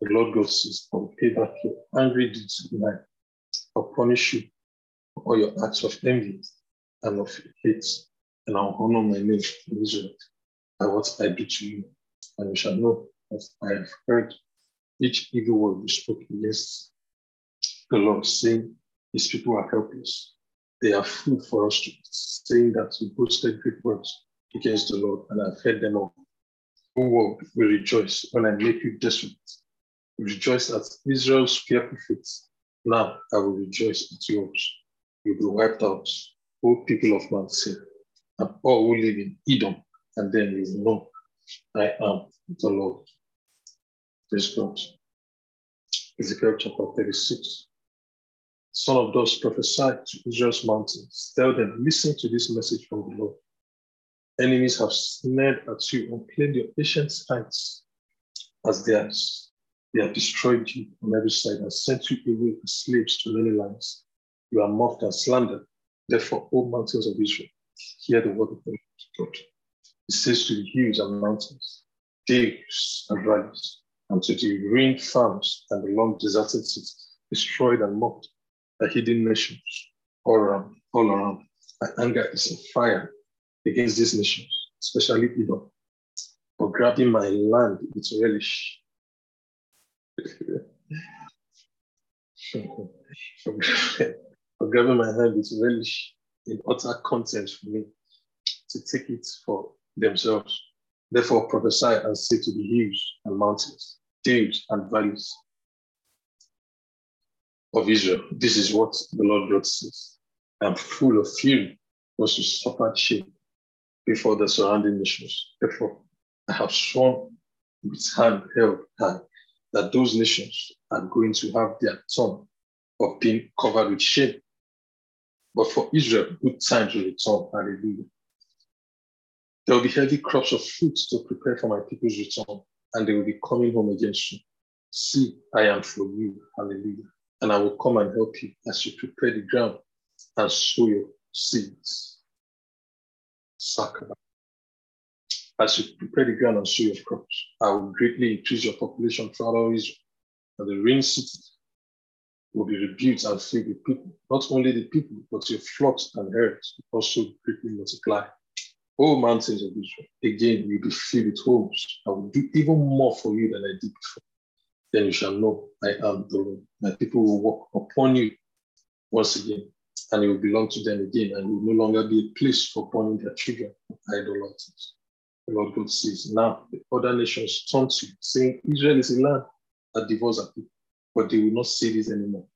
the Lord God says, I will pay back your angry deeds tonight. I'll punish you for all your acts of envy and of hate, and I'll honor my name in Israel what I do to you. And you shall know that I have heard each evil word you spoke against the Lord, saying, His people are helpless. They are food for us to eat, saying that you boasted great words against the Lord, and I've heard them all. Who world will rejoice when I make you desolate? Rejoice at Israel's fearful fate. Now I will rejoice at yours You will be wiped out, all people of Mount Seir, and all who live in Edom, and then you know I am the Lord. Praise God. Ezekiel chapter 36. Son of those prophesied to Israel's mountains. Tell them, listen to this message from the Lord. Enemies have snared at you and claimed your ancient heights as theirs. They have destroyed you on every side and sent you away as slaves to many lands. You are mocked and slandered. Therefore, O mountains of Israel, hear the word of the God. It says to the hills and mountains, caves and valleys, and to the ruined farms and the long deserted cities, destroyed and mocked by hidden nations all around, all around. My anger is a fire against these nations, especially Edom, for grabbing my land with relish. for grabbing my hand with relish in utter contempt for me to take it for themselves. Therefore prophesy and say to the hills and mountains, caves and valleys of Israel, this is what the Lord God says. I'm full of fury because you suffered shame before the surrounding nations. Therefore, I have sworn with hand held high that those nations are going to have their turn of being covered with shame. But for Israel, good times will return. Hallelujah. There will be heavy crops of fruit to prepare for my people's return, and they will be coming home against you. See, I am for you. Hallelujah. And I will come and help you as you prepare the ground and sow your seeds. Sakara. As you prepare the ground and sow your crops, I will greatly increase your population throughout Israel, and the ruined cities will be rebuked and filled with people. Not only the people, but your flocks and herds will also greatly multiply. O mountains of Israel, again you'll be filled with homes. I will do even more for you than I did before. Then you shall know I am the Lord. My people will walk upon you once again, and you will belong to them again, and will no longer be a place for burning their children of idolaters. The Lord God says, Now the other nations turn to you, saying, Israel is a land that devours people, but they will not say this anymore.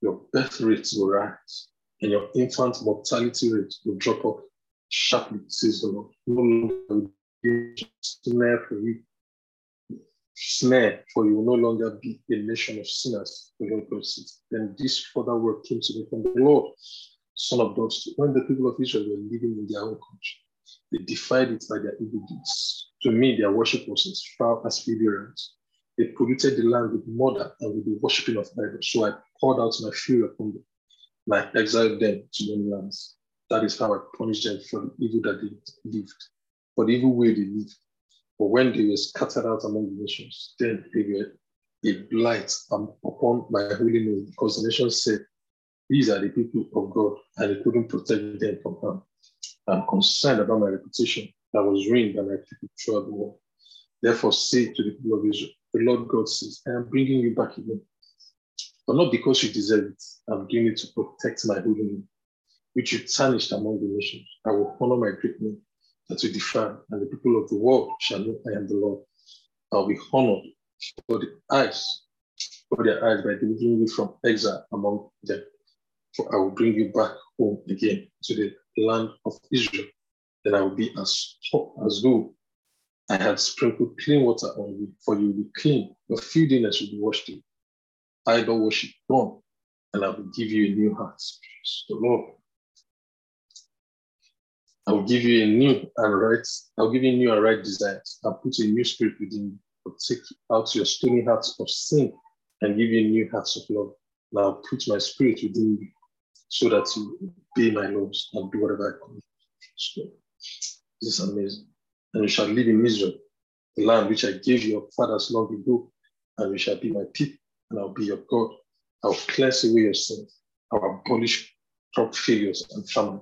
Your birth rates will rise, and your infant mortality rate will drop off sharply, says the Lord. No snare for you, snare, for you will no longer be a nation of sinners, Lord God says. Then this further word came to me from the Lord, Son of God, when the people of Israel were living in their own country. They defied it by their evil deeds. To me, their worship was as foul as Libyans. They polluted the land with murder and with the worshipping of idols. So I poured out my fury upon them, and I exiled them to many lands. That is how I punished them for the evil that they lived, for the evil way they lived. But when they were scattered out among the nations, then they were a blight um, upon my holy name, because the nations said, These are the people of God, and they couldn't protect them from harm. I'm concerned about my reputation that was ruined by my people throughout the world. Therefore, say to the people of Israel, the Lord God says, I am bringing you back again. But not because you deserve it. I'm doing it to protect my holy name, which you tarnished among the nations. I will honor my great name that you defile, and the people of the world shall know I am the Lord. I'll be honored for the eyes, for their eyes by delivering you from exile among them. For I will bring you back home again to the land of Israel. Then I will be as hot as though I had sprinkled clean water on you, for you will be clean. Your filthiness will be washed away. Idol worship gone, and I will give you a new heart. Praise the Lord. I will give you a new and right, I'll give you a new and right desires. I'll put a new spirit within you. I'll take out your stony hearts of sin and give you new hearts of love. And I'll put my spirit within you so that you be my laws and do whatever I command. So, this is amazing. And you shall live in Israel, the land which I gave your fathers long ago, and you shall be my people, and I'll be your God. I'll cleanse away your sins. I'll abolish crop failures and famine.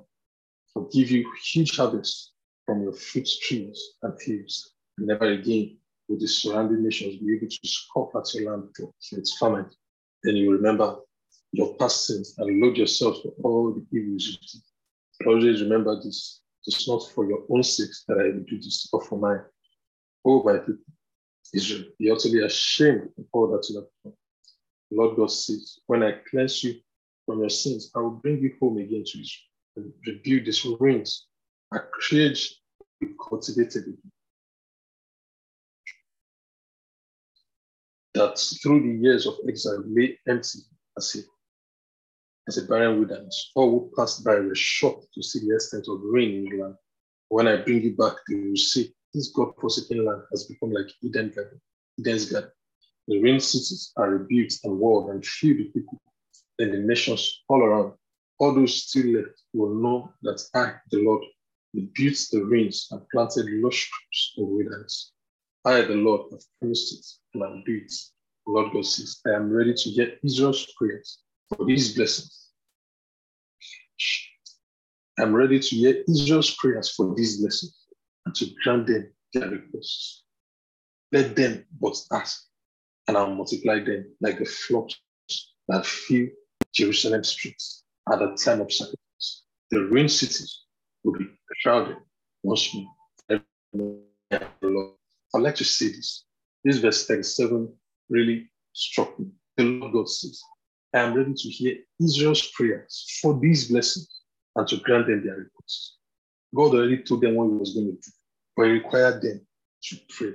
I'll give you huge harvests from your fruit trees and fields. Never again will the surrounding nations be able to scoff at your land for its famine. Then you remember your past sins and load yourself for all the evils you did. Always remember this. It's not for your own sake that I will do this, but for mine. Oh, my people, Israel, You are to be utterly ashamed of all that you have done. Lord God says, When I cleanse you from your sins, I will bring you home again to Israel rebuild these ruins. I create cultivated. That through the years of exile lay empty as a as a barren wilderness. All who passed by were shocked to see the extent of ruin in the land. When I bring you back, they will see this God-forsaken land has become like Eden garden, Eden's garden. the ruined cities are rebuilt and walled and fill the people. Then the nations all around, all those still left, will know that I, the Lord, built the ruins and planted lush crops of wilderness. I, the Lord, have promised it and I will do it. The Lord God says, I am ready to hear Israel's prayers for these blessings. I'm ready to hear Israel's prayers for these blessings and to grant them their requests. Let them but ask, and I'll multiply them like the flocks that fill Jerusalem streets at the time of sacrifice. The ruined cities will be shrouded once more. I'd like to say this. This verse 37 really struck me. The Lord God says, I am ready to hear Israel's prayers for these blessings and to grant them their requests. God already told them what he was going to do, but he required them to pray.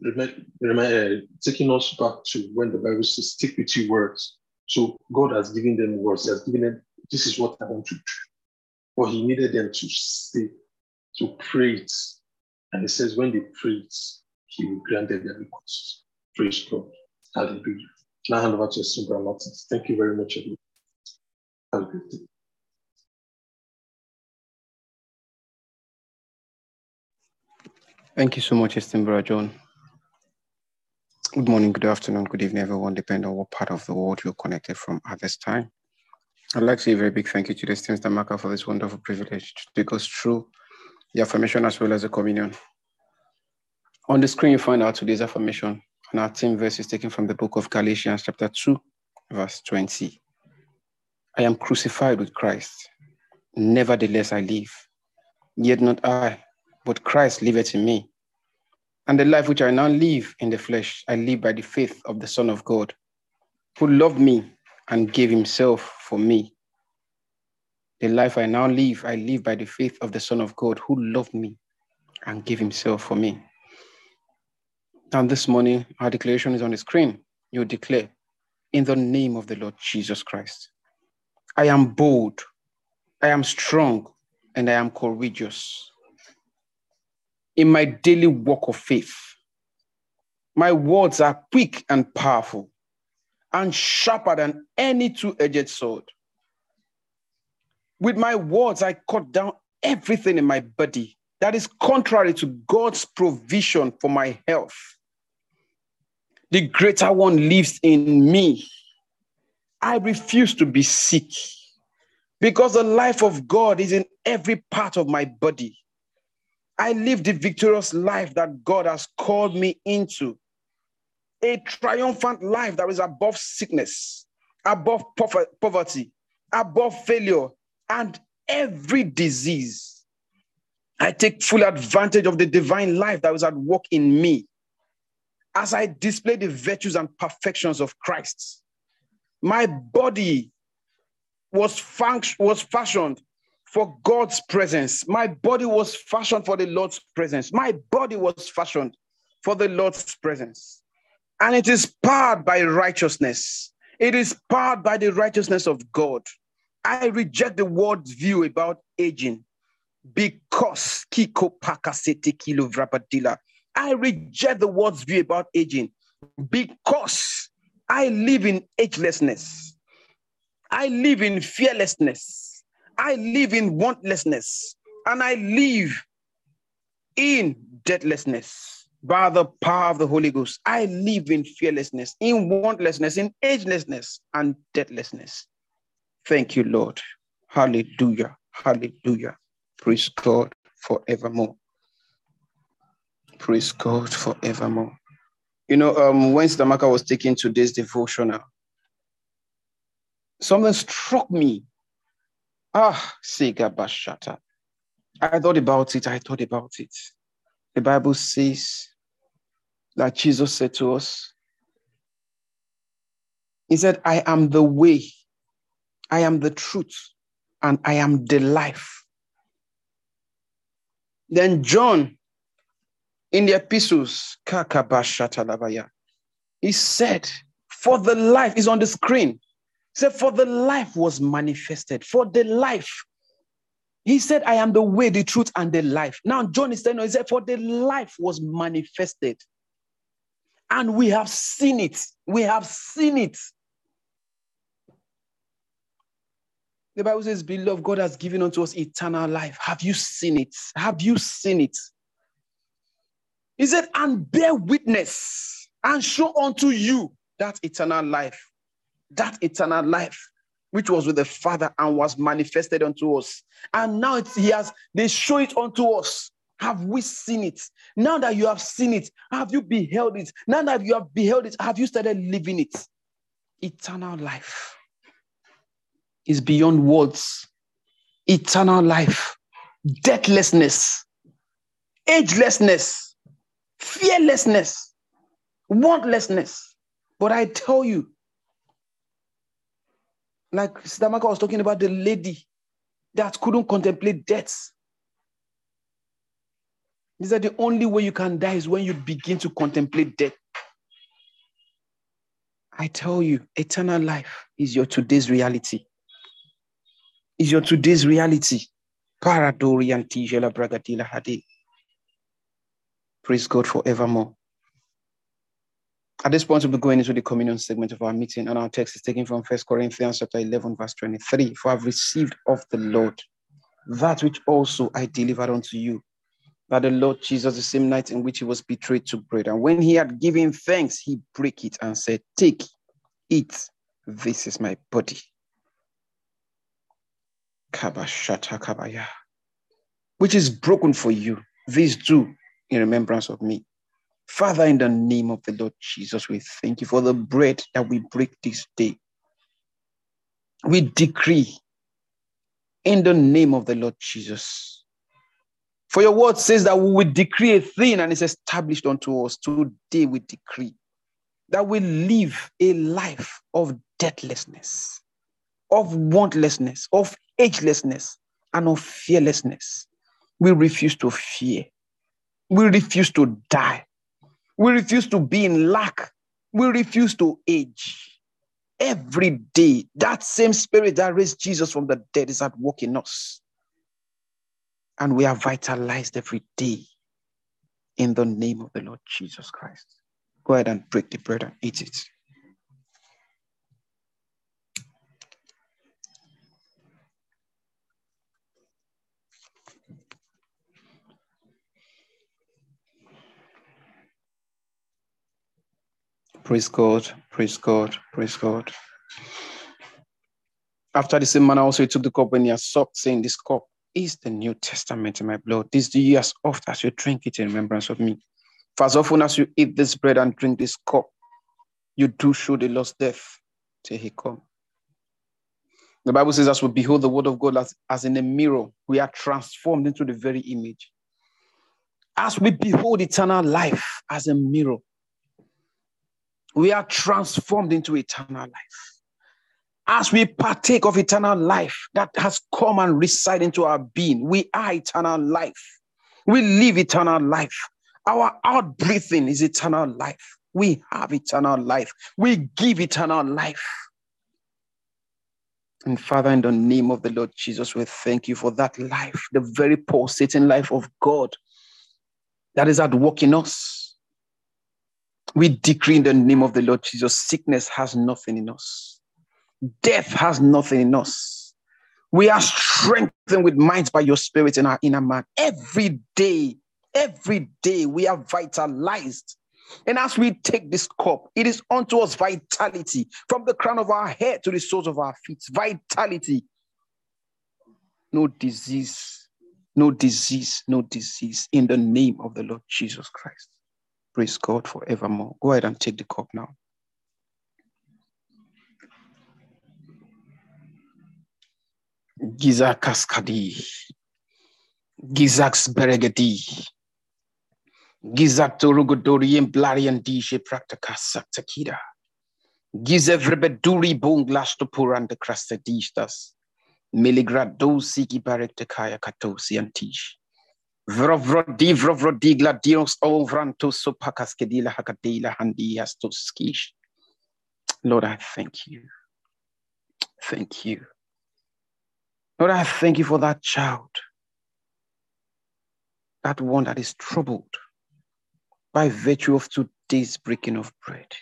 Remember, remember uh, taking us back to when the Bible says, stick with your words. So God has given them words. He has given them, this is what I want to do. But he needed them to say, to pray it. And he says, when they pray he will grant them their requests. Praise God. Hallelujah. Now hand over to Sister Martins. Thank you very much, everyone. Have a good day. Thank you so much, Esteem John. Good morning, good afternoon, good evening, everyone, depending on what part of the world you're connected from at this time. I'd like to say a very big thank you to the Steam Stamaka for this wonderful privilege to take us through the affirmation as well as the communion. On the screen, you find out today's affirmation, and our team verse is taken from the book of Galatians, chapter 2, verse 20. I am crucified with Christ. Nevertheless, I live. Yet not I, but Christ liveth in me. And the life which I now live in the flesh, I live by the faith of the Son of God, who loved me and gave himself for me. The life I now live, I live by the faith of the Son of God, who loved me and gave himself for me. And this morning, our declaration is on the screen. You declare, in the name of the Lord Jesus Christ, I am bold, I am strong, and I am courageous in my daily walk of faith. My words are quick and powerful and sharper than any two edged sword. With my words, I cut down everything in my body that is contrary to God's provision for my health. The greater one lives in me. I refuse to be sick because the life of God is in every part of my body. I live the victorious life that God has called me into. A triumphant life that is above sickness, above poverty, above failure, and every disease. I take full advantage of the divine life that was at work in me as I display the virtues and perfections of Christ. My body was, func- was fashioned for God's presence. My body was fashioned for the Lord's presence. My body was fashioned for the Lord's presence. And it is powered by righteousness. It is powered by the righteousness of God. I reject the world's view about aging because Kiko Pakasete Kilo Vrabadila. I reject the world's view about aging because I live in agelessness. I live in fearlessness. I live in wantlessness and I live in deathlessness by the power of the Holy Ghost. I live in fearlessness, in wantlessness, in agelessness, and deathlessness. Thank you, Lord. Hallelujah. Hallelujah. Praise God forevermore. Praise God forevermore. You know, um, when Stamaka was taking today's devotional, something struck me Ah, Sega Bashata. I thought about it. I thought about it. The Bible says that Jesus said to us, He said, I am the way, I am the truth, and I am the life. Then John, in the epistles, he said, For the life is on the screen. Say, for the life was manifested. For the life. He said, I am the way, the truth, and the life. Now, John is telling us, he said, for the life was manifested. And we have seen it. We have seen it. The Bible says, Beloved, God has given unto us eternal life. Have you seen it? Have you seen it? He said, And bear witness and show unto you that eternal life. That eternal life, which was with the Father and was manifested unto us. And now he has, they show it unto us. Have we seen it? Now that you have seen it, have you beheld it? Now that you have beheld it, have you started living it? Eternal life is beyond words. Eternal life, deathlessness, agelessness, fearlessness, wantlessness. But I tell you, like Stamaka was talking about the lady that couldn't contemplate death. He said the only way you can die is when you begin to contemplate death. I tell you, eternal life is your today's reality. Is your today's reality. Praise God forevermore. At this point, we'll be going into the communion segment of our meeting, and our text is taken from First Corinthians chapter 11, verse 23. For I've received of the Lord that which also I delivered unto you, that the Lord Jesus, the same night in which he was betrayed, took bread. And when he had given thanks, he broke it and said, Take, eat, this is my body. Which is broken for you. This do in remembrance of me. Father, in the name of the Lord Jesus, we thank you for the bread that we break this day. We decree in the name of the Lord Jesus. For your word says that we will decree a thing and it's established unto us. Today we decree that we live a life of deathlessness, of wantlessness, of agelessness, and of fearlessness. We refuse to fear. We refuse to die. We refuse to be in lack. We refuse to age. Every day, that same spirit that raised Jesus from the dead is at work in us. And we are vitalized every day in the name of the Lord Jesus Christ. Go ahead and break the bread and eat it. Praise God, praise God, praise God. After the same manner, also he took the cup when he had saying, This cup is the New Testament in my blood. This do you as oft as you drink it in remembrance of me. For as often as you eat this bread and drink this cup, you do show the Lord's death till he come. The Bible says, as we behold the word of God as, as in a mirror, we are transformed into the very image. As we behold eternal life as a mirror, we are transformed into eternal life. As we partake of eternal life that has come and reside into our being, we are eternal life. We live eternal life. Our out breathing is eternal life. We have eternal life. We give eternal life. And Father, in the name of the Lord Jesus, we thank you for that life, the very pulsating life of God that is at work in us we decree in the name of the Lord Jesus sickness has nothing in us, death has nothing in us. We are strengthened with minds by your spirit in our inner man. Every day, every day, we are vitalized. And as we take this cup, it is unto us vitality from the crown of our head to the soles of our feet. Vitality. No disease, no disease, no disease in the name of the Lord Jesus Christ. Praise God forevermore. Go ahead and take the cup now. Giza Kaskadi. Gizax Beregedi. Gizak Torugodorian Blarian Dishe Practica Saktakida. Gizevrebeduri Bonglash to Puran the Crastadistas. Miligrad do Siki Barek Kaya Katosi and Tish. Vrovrodi, vrovrodi, gladios, ovrantos, sopakaskedila, hakadila. Lord, I thank you. Thank you. Lord, I thank you for that child, that one that is troubled by virtue of today's breaking of bread,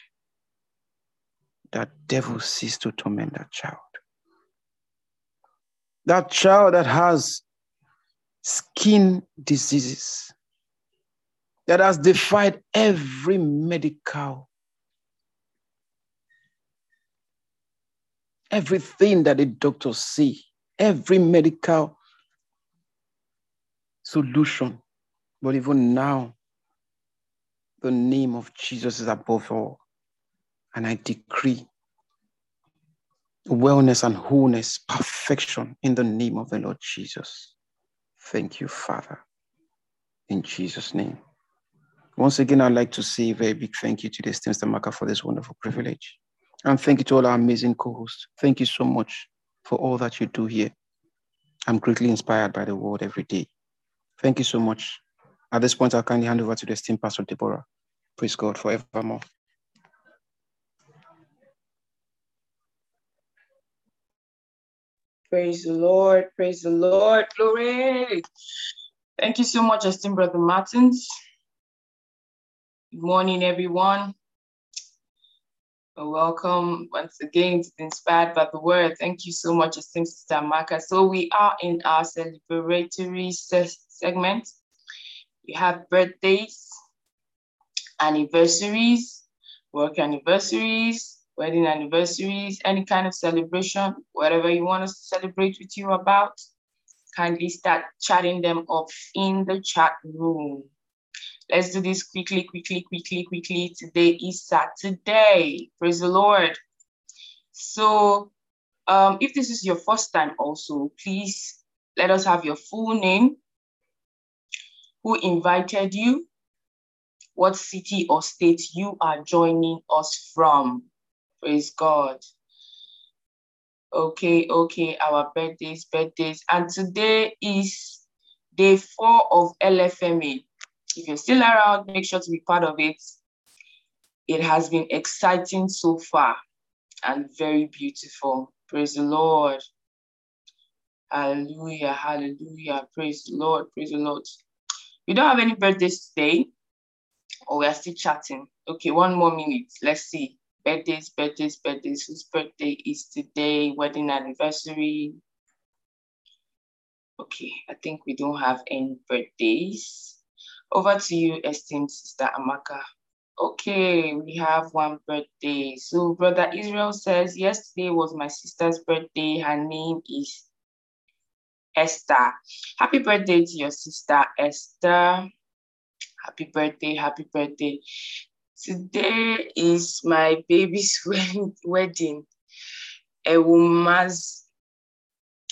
that devil cease to torment that child. That child that has skin diseases, that has defied every medical, everything that the doctors see, every medical solution. But even now, the name of Jesus is above all. And I decree wellness and wholeness, perfection in the name of the Lord Jesus. Thank you, Father. In Jesus' name. Once again, I'd like to say a very big thank you to the esteemed Maka for this wonderful privilege. And thank you to all our amazing co hosts. Thank you so much for all that you do here. I'm greatly inspired by the word every day. Thank you so much. At this point, I'll kindly hand over to the esteemed Pastor Deborah. Praise God forevermore. Praise the Lord. Praise the Lord. Glory. Thank you so much, esteemed Brother Martins. Good morning, everyone. Welcome once again to Inspired by the Word. Thank you so much, esteemed Sister Maka. So we are in our celebratory se segment. We have birthdays, anniversaries, work anniversaries, wedding anniversaries, any kind of celebration, whatever you want us to celebrate with you about, kindly start chatting them up in the chat room. Let's do this quickly, quickly, quickly, quickly. Today is Saturday. Praise the Lord. So um, if this is your first time also, please let us have your full name, who invited you, what city or state you are joining us from. Praise God. Okay, okay, our birthdays, birthdays. And today is day four of LFMA. If you're still around, make sure to be part of it. It has been exciting so far and very beautiful. Praise the Lord. Hallelujah, hallelujah. Praise the Lord, praise the Lord. We don't have any birthdays today, or we are still chatting. Okay, one more minute. Let's see. Birthdays, birthdays, birthdays. Whose birthday is today? Wedding anniversary. Okay, I think we don't have any birthdays. Over to you, esteemed Sister Amaka. Okay, we have one birthday. So Brother Israel says, yesterday was my sister's birthday. Her name is Esther. Happy birthday to your sister, Esther. Happy birthday, happy birthday. Today is my baby's wedding. Ewumaz,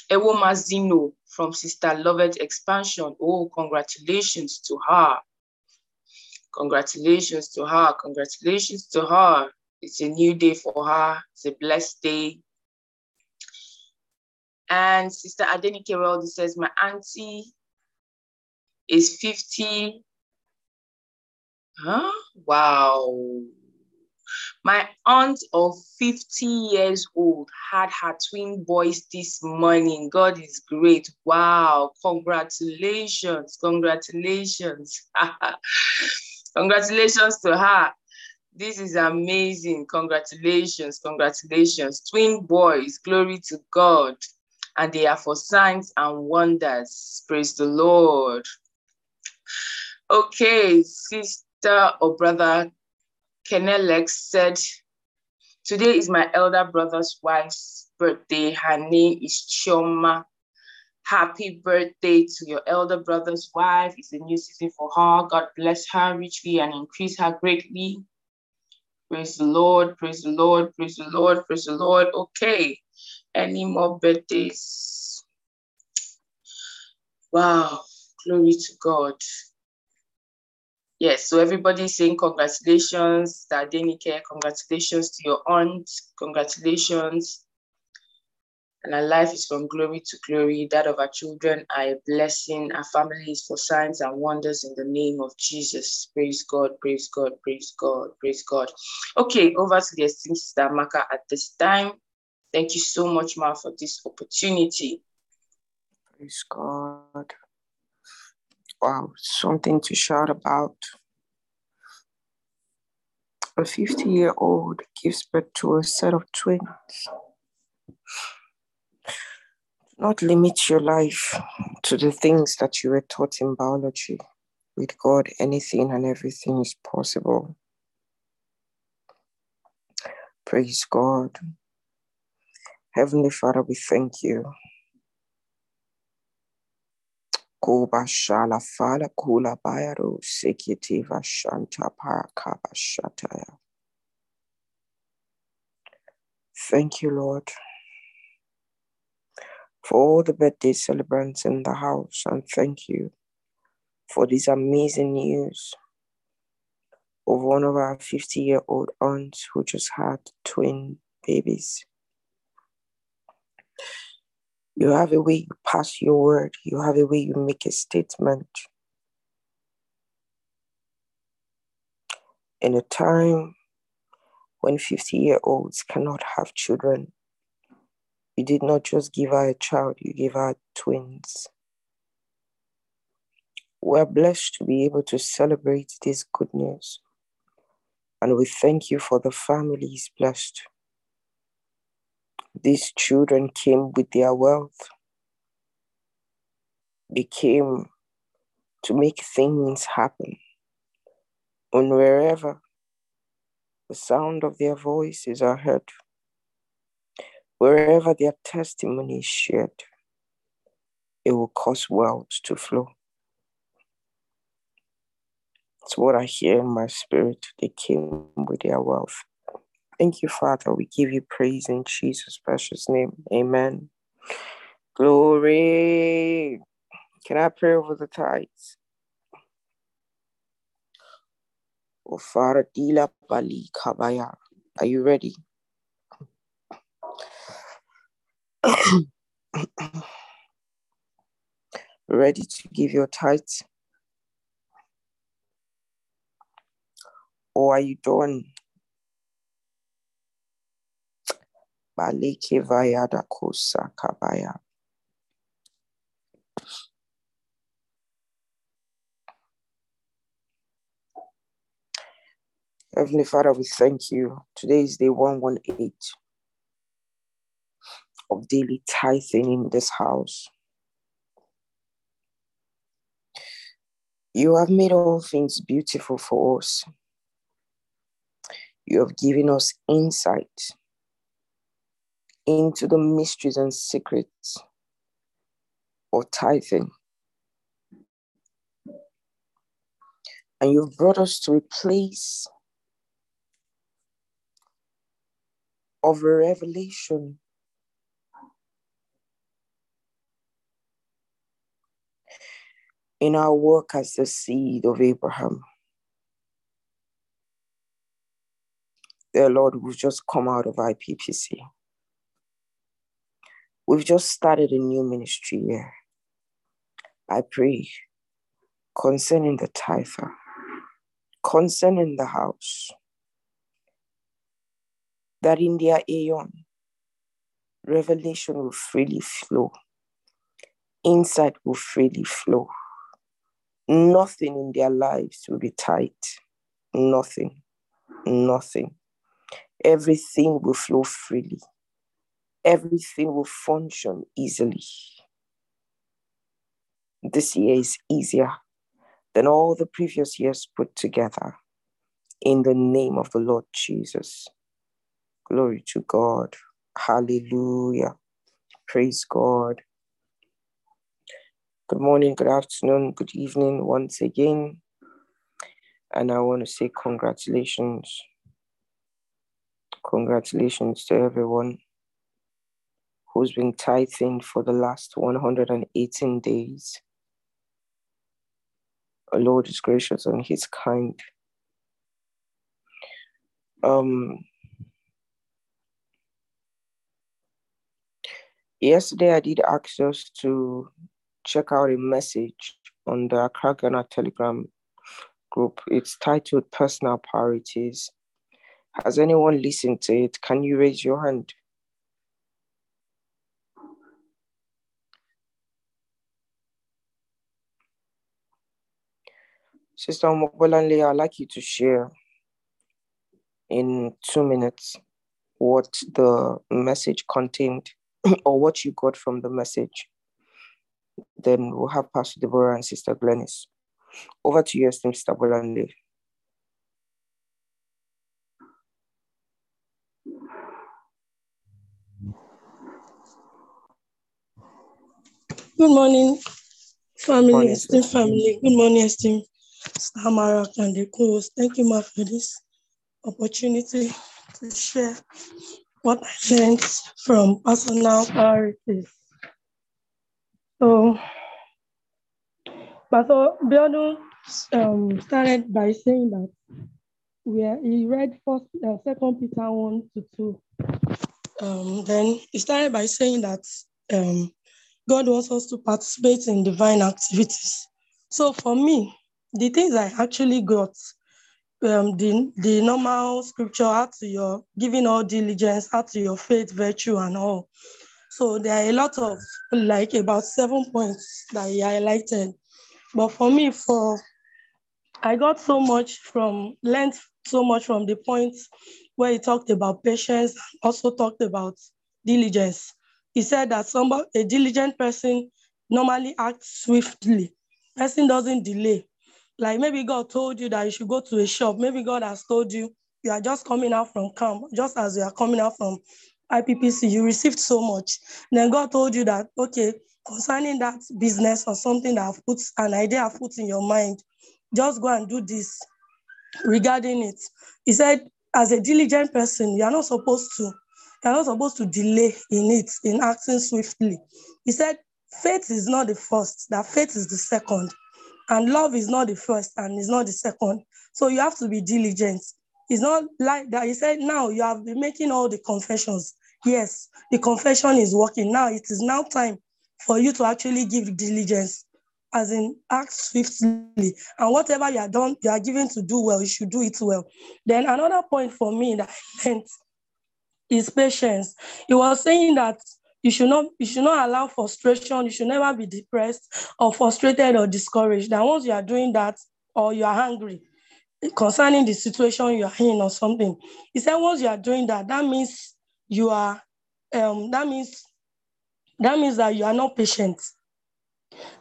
Ewumazino from Sister Lovett Expansion. Oh, congratulations to her. Congratulations to her. Congratulations to her. It's a new day for her. It's a blessed day. And Sister Adeni Keraldi says, my auntie is 50. Huh? Wow. My aunt of 50 years old had her twin boys this morning. God is great. Wow. Congratulations. Congratulations. Congratulations to her. This is amazing. Congratulations. Congratulations. Twin boys. Glory to God. And they are for signs and wonders. Praise the Lord. Okay, sister or brother Kenelex said, Today is my elder brother's wife's birthday. Her name is Choma. Happy birthday to your elder brother's wife. It's a new season for her. God bless her richly and increase her greatly. Praise the Lord, praise the Lord, praise the Lord, praise the Lord. Okay, any more birthdays? Wow, glory to God. Yes, so everybody's saying congratulations, Denike, congratulations to your aunt, congratulations. And our life is from glory to glory. That of our children are a blessing. Our family is for signs and wonders in the name of Jesus. Praise God, praise God, praise God, praise God. Okay, over to the esteemed Sister Maka at this time. Thank you so much, Ma, for this opportunity. Praise God. Wow, something to shout about. A 50 year old gives birth to a set of twins. Not limit your life to the things that you were taught in biology. With God, anything and everything is possible. Praise God. Heavenly Father, we thank you. Kuba shala fala kula bayaro sekitiva shanta parakaba shataya. Thank you, Lord, for all the birthday celebrants in the house, and thank you for this amazing news of one of our 50 year old aunts who just had twin babies. You have a way you pass your word, you have a way you make a statement. In a time when 50 year olds cannot have children, you did not just give her a child, you gave her twins. We're blessed to be able to celebrate this good news. And we thank you for the families blessed. These children came with their wealth. They came to make things happen. And wherever the sound of their voices are heard, wherever their testimony is shared, it will cause wealth to flow. It's what I hear in my spirit. They came with their wealth. Thank you, Father. We give you praise in Jesus' precious name. Amen. Glory. Can I pray over the tithes? Oh, Father, Dila Bali Kabaya. Are you ready? ready to give your tithes? Or are you done? Balike Vayada Kosa Kabaya. Heavenly Father, we thank you. Today is day 118 of daily tithing in this house. You have made all things beautiful for us. You have given us insight into the mysteries and secrets or tithing. And you've brought us to a place of revelation in our work as the seed of Abraham. Dear Lord, we've just come out of IPPC. We've just started a new ministry here. I pray concerning the tither, concerning the house, that in their aeon, revelation will freely flow, insight will freely flow. Nothing in their lives will be tight. Nothing. Nothing. Everything will flow freely. Everything will function easily. This year is easier than all the previous years put together. In the name of the Lord Jesus. Glory to God. Hallelujah. Praise God. Good morning, good afternoon, good evening once again. And I want to say congratulations. Congratulations to everyone who's been tithing for the last 118 days. Lord is gracious and He's kind. Um, yesterday, I did ask us to check out a message on the Akragana Telegram group. It's titled Personal Priorities. Has anyone listened to it? Can you raise your hand? Sister Mobolanle, I'd like you to share. in two minutes what the message contained or what you got from the message. Then we'll have Pastor Deborah and Sister Glennis. Over to you, esteemed Sister Bolanle. Good morning, family, Morning, esteemed family. Good morning, esteemed Samara co-host. Thank you, Ma, for this opportunity to share what I learned from personal priorities. So, Pastor Biodun um, started by saying that we he read first, uh, Second Peter one to two. Um, then he started by saying that um, God wants us to participate in divine activities. So for me, the things I actually got, um, the, the normal scripture, add to your giving all diligence, add to your faith, virtue, and all. So there are a lot of like about seven points that he highlighted. But for me, for I got so much from learned so much from the points where he talked about patience, also talked about diligence. He said that somebody, a diligent person normally acts swiftly. Person doesn't delay. Like maybe God told you that you should go to a shop. Maybe God has told you you are just coming out from camp, just as you are coming out from IPPC, you received so much. Then God told you that, okay, concerning that business or something that I've put an idea I've put in your mind, just go and do this regarding it. He said, as a diligent person, you are not supposed to, you are not supposed to delay in it, in acting swiftly. He said, faith is not the first, that faith is the second. And love is not the first and is not the second. So you have to be diligent. It's not like that. He said, now you have been making all the confessions. Yes, the confession is working. Now it is now time for you to actually give diligence, as in act swiftly. And whatever you are done, you are given to do well, you should do it well. Then another point for me that is patience. He was saying that you should not you should not allow frustration, you should never be depressed or frustrated or discouraged. And once you are doing that or you are angry concerning the situation you are in or something, he said once you are doing that, that means you are um that means that means that you are not patient.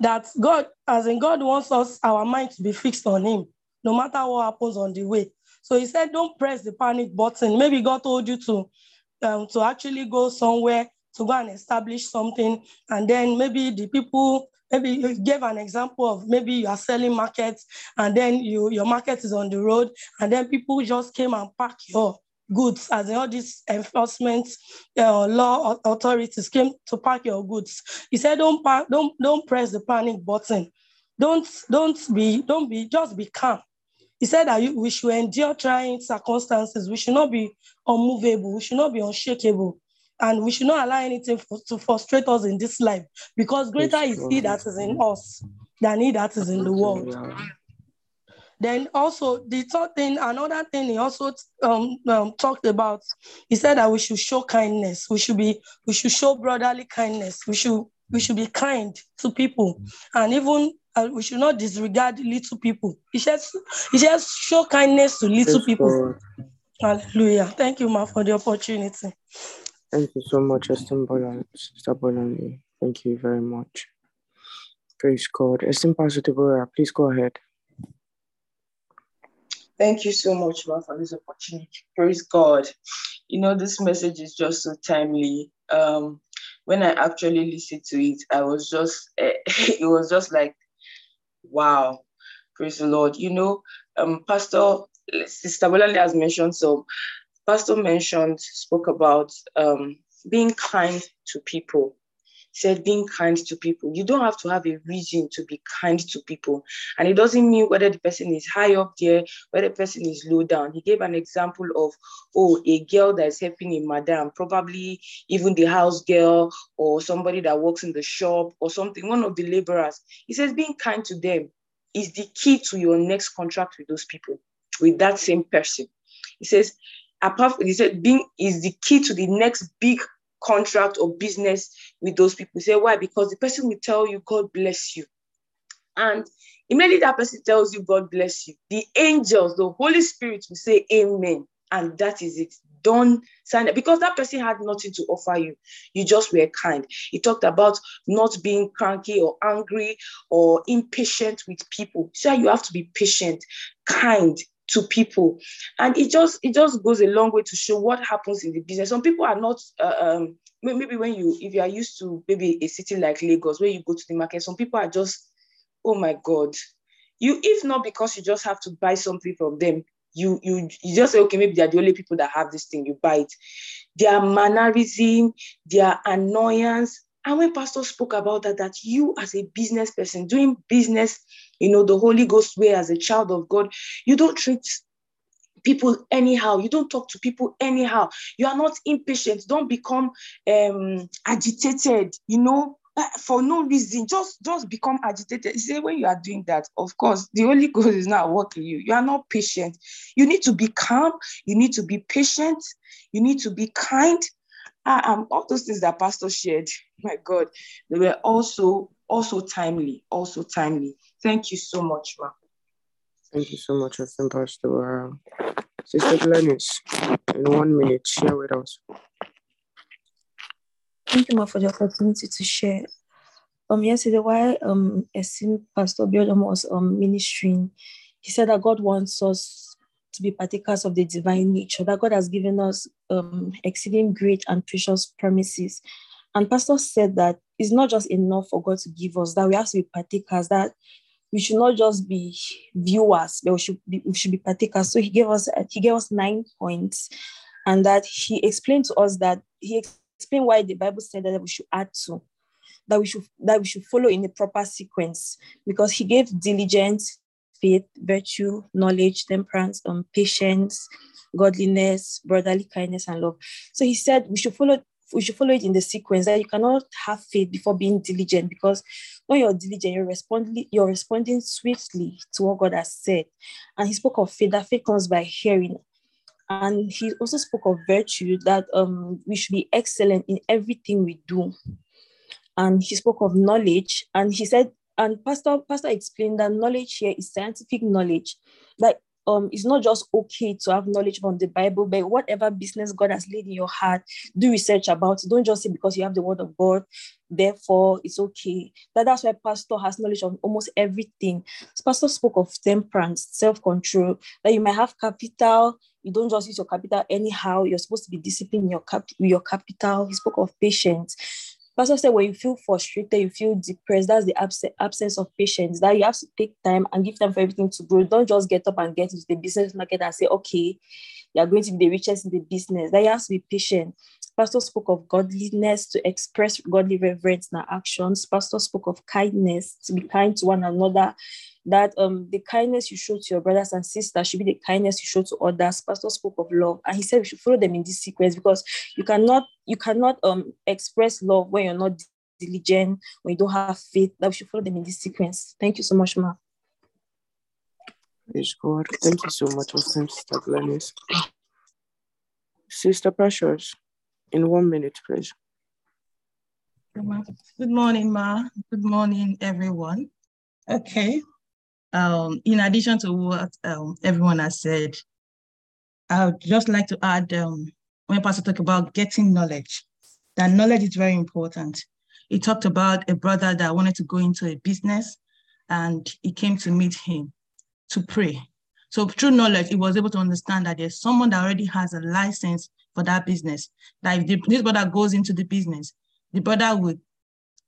That God, as in God wants us, our mind to be fixed on Him, no matter what happens on the way. So He said, don't press the panic button. Maybe God told you to, um, to actually go somewhere to go and establish something, and then maybe the people. Maybe you gave an example of maybe you are selling markets and then you your market is on the road and then people just came and pack your goods as all these enforcement uh, law authorities came to pack your goods. He said, don't pack, don't don't press the panic button. Don't don't be don't be just be calm. He said that we should endure trying circumstances. We should not be unmovable. We should not be unshakable. And we should not allow anything for, to frustrate us in this life because greater is He that is in us than He that is in the world. Then also the third thing, another thing he also um, um, talked about, he said that we should show kindness. We should be, we should show brotherly kindness. We should, we should be kind to people, and even uh, we should not disregard little people. He says, he says, show kindness to little people. Hallelujah. Thank you, ma, for the opportunity. Thank you so much, esteemed Bolan- Sister Bolanle. Thank you very much. Praise God. Esteemed Pastor please go ahead. Thank you so much, Ma, for this opportunity. Praise God. You know, this message is just so timely. Um, when I actually listened to it, I was just, it was just like, wow, praise the Lord. You know, um, Pastor, Sister Bolanle has mentioned some, Pastor mentioned, spoke about um, being kind to people said being kind to people. You don't have to have a reason to be kind to people. And it doesn't mean whether the person is high up there, whether the person is low down. He gave an example of, oh, a girl that is helping a madam, probably even the house girl or somebody that works in the shop or something, one of the laborers. He says being kind to them is the key to your next contract with those people, with that same person. He says, apart from, he said being is the key to the next big contract or business with those people. Say why? Because the person will tell you, God bless you. And immediately that person tells you, God bless you, the angels, the Holy Spirit will say, Amen. and that is it. Don't sign it because that person had nothing to offer you. You just were kind. He talked about not being cranky or angry or impatient with people. So you have to be patient, kind to people, and it just it just goes a long way to show what happens in the business. Some people are not. Uh, um, maybe when you if you are used to maybe a city like Lagos where you go to the market, some people are just, oh my god, you if not because you just have to buy something from them you you you just say okay maybe they're the only people that have this thing you buy it their mannerism their annoyance and when pastor spoke about that that you as a business person doing business you know the holy ghost way as a child of god you don't treat people anyhow you don't talk to people anyhow you are not impatient don't become um agitated you know for no reason, just just become agitated. You say when you are doing that, of course, the Holy Ghost is not working you. You are not patient. You need to be calm. You need to be patient. You need to be kind. Uh, um, all those things that Pastor shared, my God, they were also also timely, also timely. Thank you so much, ma. Thank you so much, Pastor. Uh, Sister Glennis, in one minute, share with us. Thank you, Ma, for the opportunity to share. Um, yesterday, while um, Esim Pastor Biodun was um, ministering, he said that God wants us to be partakers of the divine nature, that God has given us um, exceeding great and precious promises. And Pastor said that it's not just enough for God to give us, that we have to be partakers, that we should not just be viewers, but we should be, we should be partakers. So he gave us he gave us nine points, and that he explained to us that he explained why the Bible said that we should add to, that we should that we should follow in the proper sequence, because he gave diligence, faith, virtue, knowledge, temperance, um, patience, godliness, brotherly kindness, and love. So he said we should follow we should follow it in the sequence that you cannot have faith before being diligent because when you're diligent, you're responding, you're responding swiftly to what God has said. And he spoke of faith, that faith comes by hearing, and he also spoke of virtue that um, we should be excellent in everything we do. And he spoke of knowledge, and he said, and Pastor Pastor explained that knowledge here is scientific knowledge. That um, it's not just okay to have knowledge from the Bible, but whatever business God has laid in your heart, do research about it. Don't just say because you have the word of God, therefore it's okay. That, that's why Pastor has knowledge of almost everything. Pastor spoke of temperance, self-control, that you might have capital, you don't just use your capital anyhow. You're supposed to be disciplined in your cap- your capital. He spoke of patience. Pastor said when you feel frustrated, you feel depressed, that's the abs- absence of patience. That you have to take time and give time for everything to grow. Don't just get up and get into the business market and say, okay, you are going to be the richest in the business. That you have to be patient. Pastor spoke of godliness to express godly reverence in our actions. Pastor spoke of kindness to be kind to one another that um the kindness you show to your brothers and sisters should be the kindness you show to others. Pastor spoke of love, and he said we should follow them in this sequence because you cannot you cannot um express love when you're not diligent, when you don't have faith. That we should follow them in this sequence. Thank you so much, Ma. Praise God. Thank you so much, Sister Glennis. Sister Precious, in one minute, please. Good morning, Ma. Good morning, everyone. Okay, um, in addition to what um, everyone has said, I would just like to add um, when Pastor talked about getting knowledge, that knowledge is very important. He talked about a brother that wanted to go into a business and he came to meet him to pray. So through knowledge, he was able to understand that there's someone that already has a license for that business. That if the, this brother goes into the business, the brother would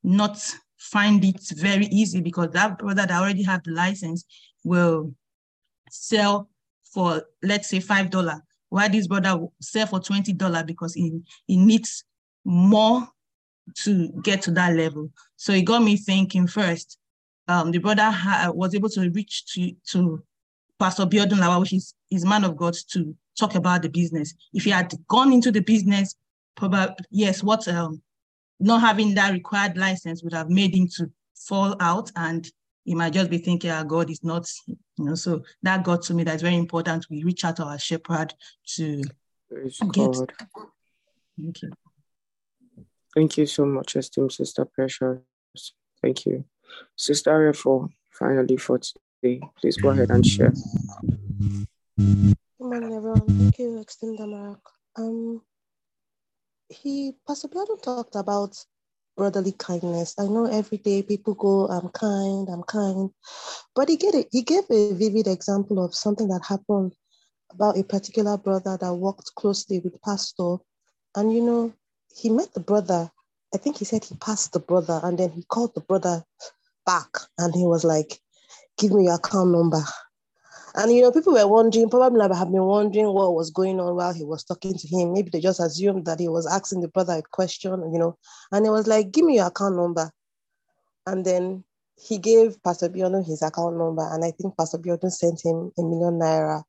not find it very easy because that brother that already have the license will sell for let's say five dollar. Why this brother will sell for twenty dollar? Because he, he needs more to get to that level. So it got me thinking first um, the brother was able to reach to to pastor Biodun Lawa, which is, is man of god to talk about the business. If he had gone into the business probably yes what um not having that required license would have made him to fall out and he might just be thinking our oh, God is not, you know, so that got to me that's very important. We reach out to our shepherd to Praise get. God. Thank you. Thank you so much, esteemed Sister Precious. Thank you. Sister Refo, finally for today, please go ahead and share. Good morning, everyone. Thank you, Extreme Damarak. Um, he Pastor Biodun talked about brotherly kindness. I know every day people go, I'm kind, I'm kind. But he gave, a, he gave a vivid example of something that happened about a particular brother that worked closely with pastor. And, you know, he met the brother. I think he said he passed the brother and then he called the brother back and he was like, give me your account number. And you know, people were wondering, probably have been wondering what was going on while he was talking to him. Maybe they just assumed that he was asking the brother a question, you know. And it was like, give me your account number. And then he gave Pastor Biodun his account number, and I think Pastor Biodun sent him a million naira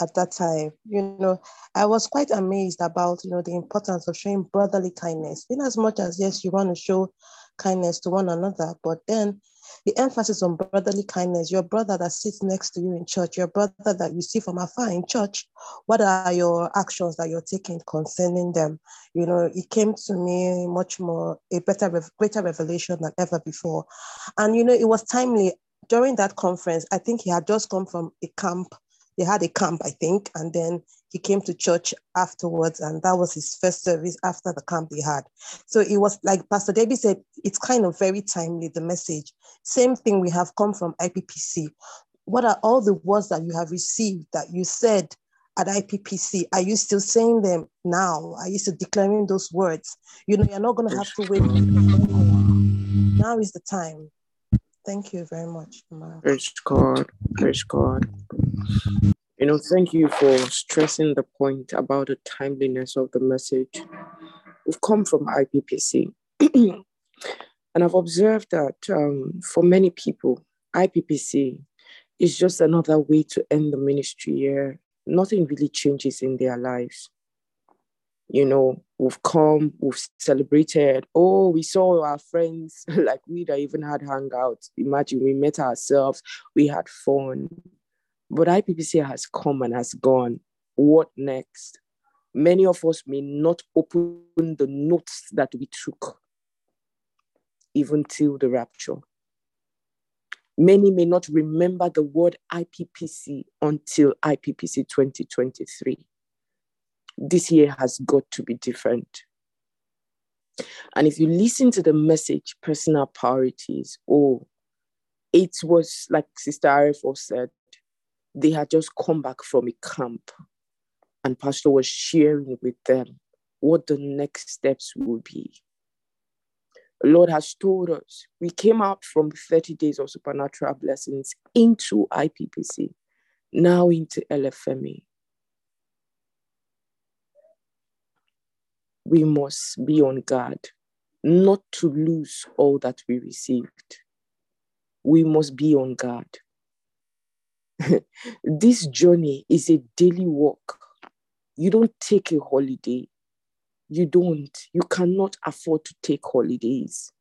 at that time. You know, I was quite amazed about, you know, the importance of showing brotherly kindness. In as much as yes, you want to show kindness to one another, but then the emphasis on brotherly kindness, your brother that sits next to you in church, your brother that you see from afar in church, what are your actions that you're taking concerning them? You know, it came to me much more, a better, greater revelation than ever before. And, you know, it was timely during that conference. I think he had just come from a camp. They had a camp, I think, and then he came to church afterwards, and that was his first service after the camp he had. So it was like Pastor Debbie said, it's kind of very timely, the message. Same thing we have come from IPPC. What are all the words that you have received that you said at IPPC? Are you still saying them now? Are you still declaring those words? You know, you're not going to have to wait. Now is the time. Thank you very much. Praise God. Praise God. You know, thank you for stressing the point about the timeliness of the message. We've come from IPPC, and I've observed that um, for many people, IPPC is just another way to end the ministry year. Nothing really changes in their lives. You know, we've come, we've celebrated. Oh, we saw our friends, like we that even had hangouts. Imagine we met ourselves, we had fun but IPPC has come and has gone. What next? Many of us may not open the notes that we took even till the rapture. Many may not remember the word IPPC until IPPC 2023. This year has got to be different. And if you listen to the message, personal priorities, oh, it was like Sister Arifo said, they had just come back from a camp and pastor was sharing with them what the next steps will be. The lord has told us we came out from 30 days of supernatural blessings into ippc now into lfme we must be on guard not to lose all that we received. We must be on guard this journey is a daily walk. You don't take a holiday. You don't. You cannot afford to take holidays.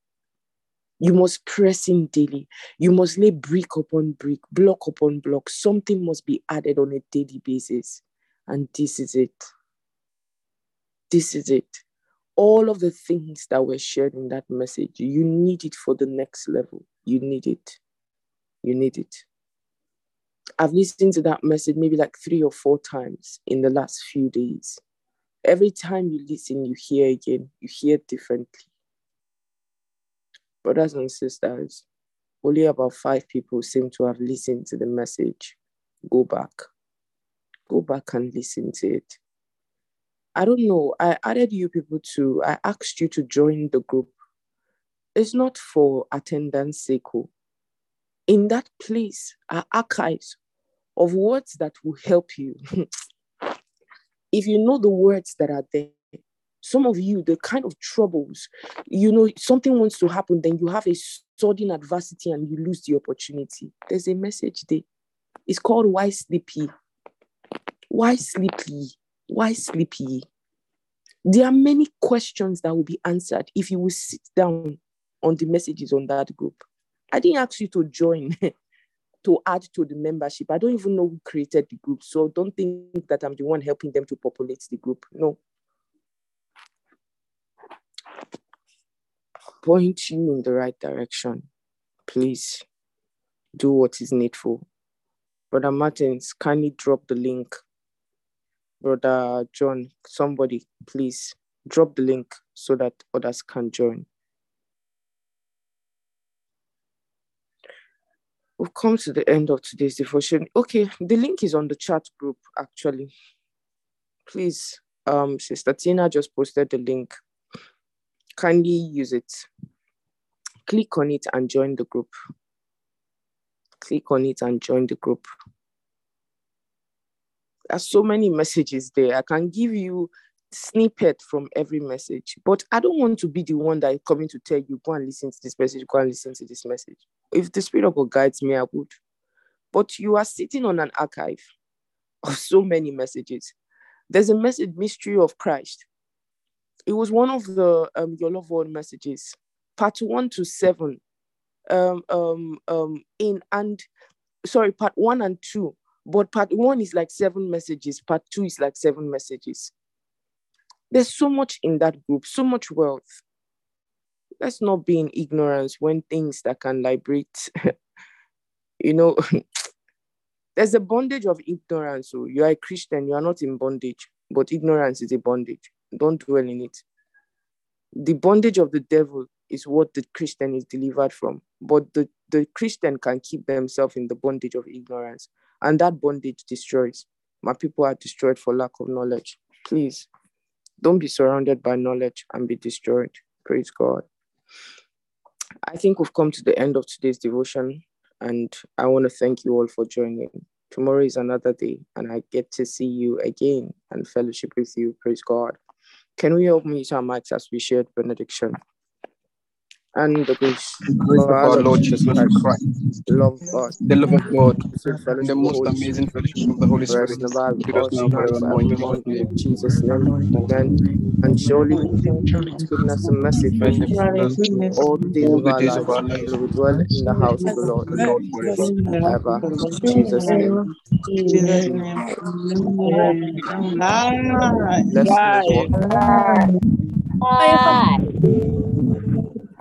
You must press in daily. You must lay brick upon brick, block upon block. Something must be added on a daily basis. And this is it. This is it. All of the things that were shared in that message, you need it for the next level. You need it. You need it. I've listened to that message maybe like three or four times in the last few days. Every time you listen, you hear again, you hear differently. Brothers and sisters, only about five people seem to have listened to the message. Go back. Go back and listen to it. I don't know. I added you people to, I asked you to join the group. It's not for attendance sake. Oh. In that place are archives of words that will help you. if you know the words that are there, some of you, the kind of troubles, you know, something wants to happen, then you have a sudden adversity and you lose the opportunity. There's a message there. It's called Why Sleepy? Why Sleepy? Why Sleepy? There are many questions that will be answered if you will sit down on the messages on that group. I didn't ask you to join to add to the membership. I don't even know who created the group. So don't think that I'm the one helping them to populate the group. No. Point you in the right direction. Please do what is needful. Brother Martins, kindly drop the link Brother John, somebody, please drop the link so that others can join. We've come to the end of today's devotion. Okay, the link is on the chat group actually. Please, um, Sister Tina just posted the link. Kindly use it. Click on it and join the group. Click on it and join the group. There's so many messages there. I can give you snippet from every message, but I don't want to be the one that is coming to tell you, go and listen to this message, go and listen to this message. If the Spirit of God guides me, I would. But you are sitting on an archive of so many messages. There's a message, Mystery of Christ. It was one of the um, Your Love World messages, part one to seven. Um, um, um, in and sorry, part one and two, but part one is like seven messages, part two is like seven messages. There's so much in that group, so much wealth. Let's not be in ignorance when things that can liberate, you know, there's a bondage of ignorance. So you are a Christian, you are not in bondage, but ignorance is a bondage. Don't dwell in it. The bondage of the devil is what the Christian is delivered from, but the, the Christian can keep themselves in the bondage of ignorance, and that bondage destroys. My people are destroyed for lack of knowledge. Please don't be surrounded by knowledge and be destroyed. Praise God. I think we've come to the end of today's devotion, and I want to thank you all for joining. Tomorrow is another day, and I get to see you again and fellowship with you. Praise God. Can we all mute our mics as we share benediction? And the grace of our Lord Jesus Christ, the love of God, the love of God, and the most amazing fellowship of the Holy Spirit, rest and abide with with us us now now and forevermore. In. Jesus' name. In Jesus' name, amen. And surely goodness and mercy Mercy follow us follows us all the days all of the our days of lives, our lives. dwell in the house of the Lord The Lord forever. ever. In Jesus' name. Jesus' name. Bye. Bless you as. Bye.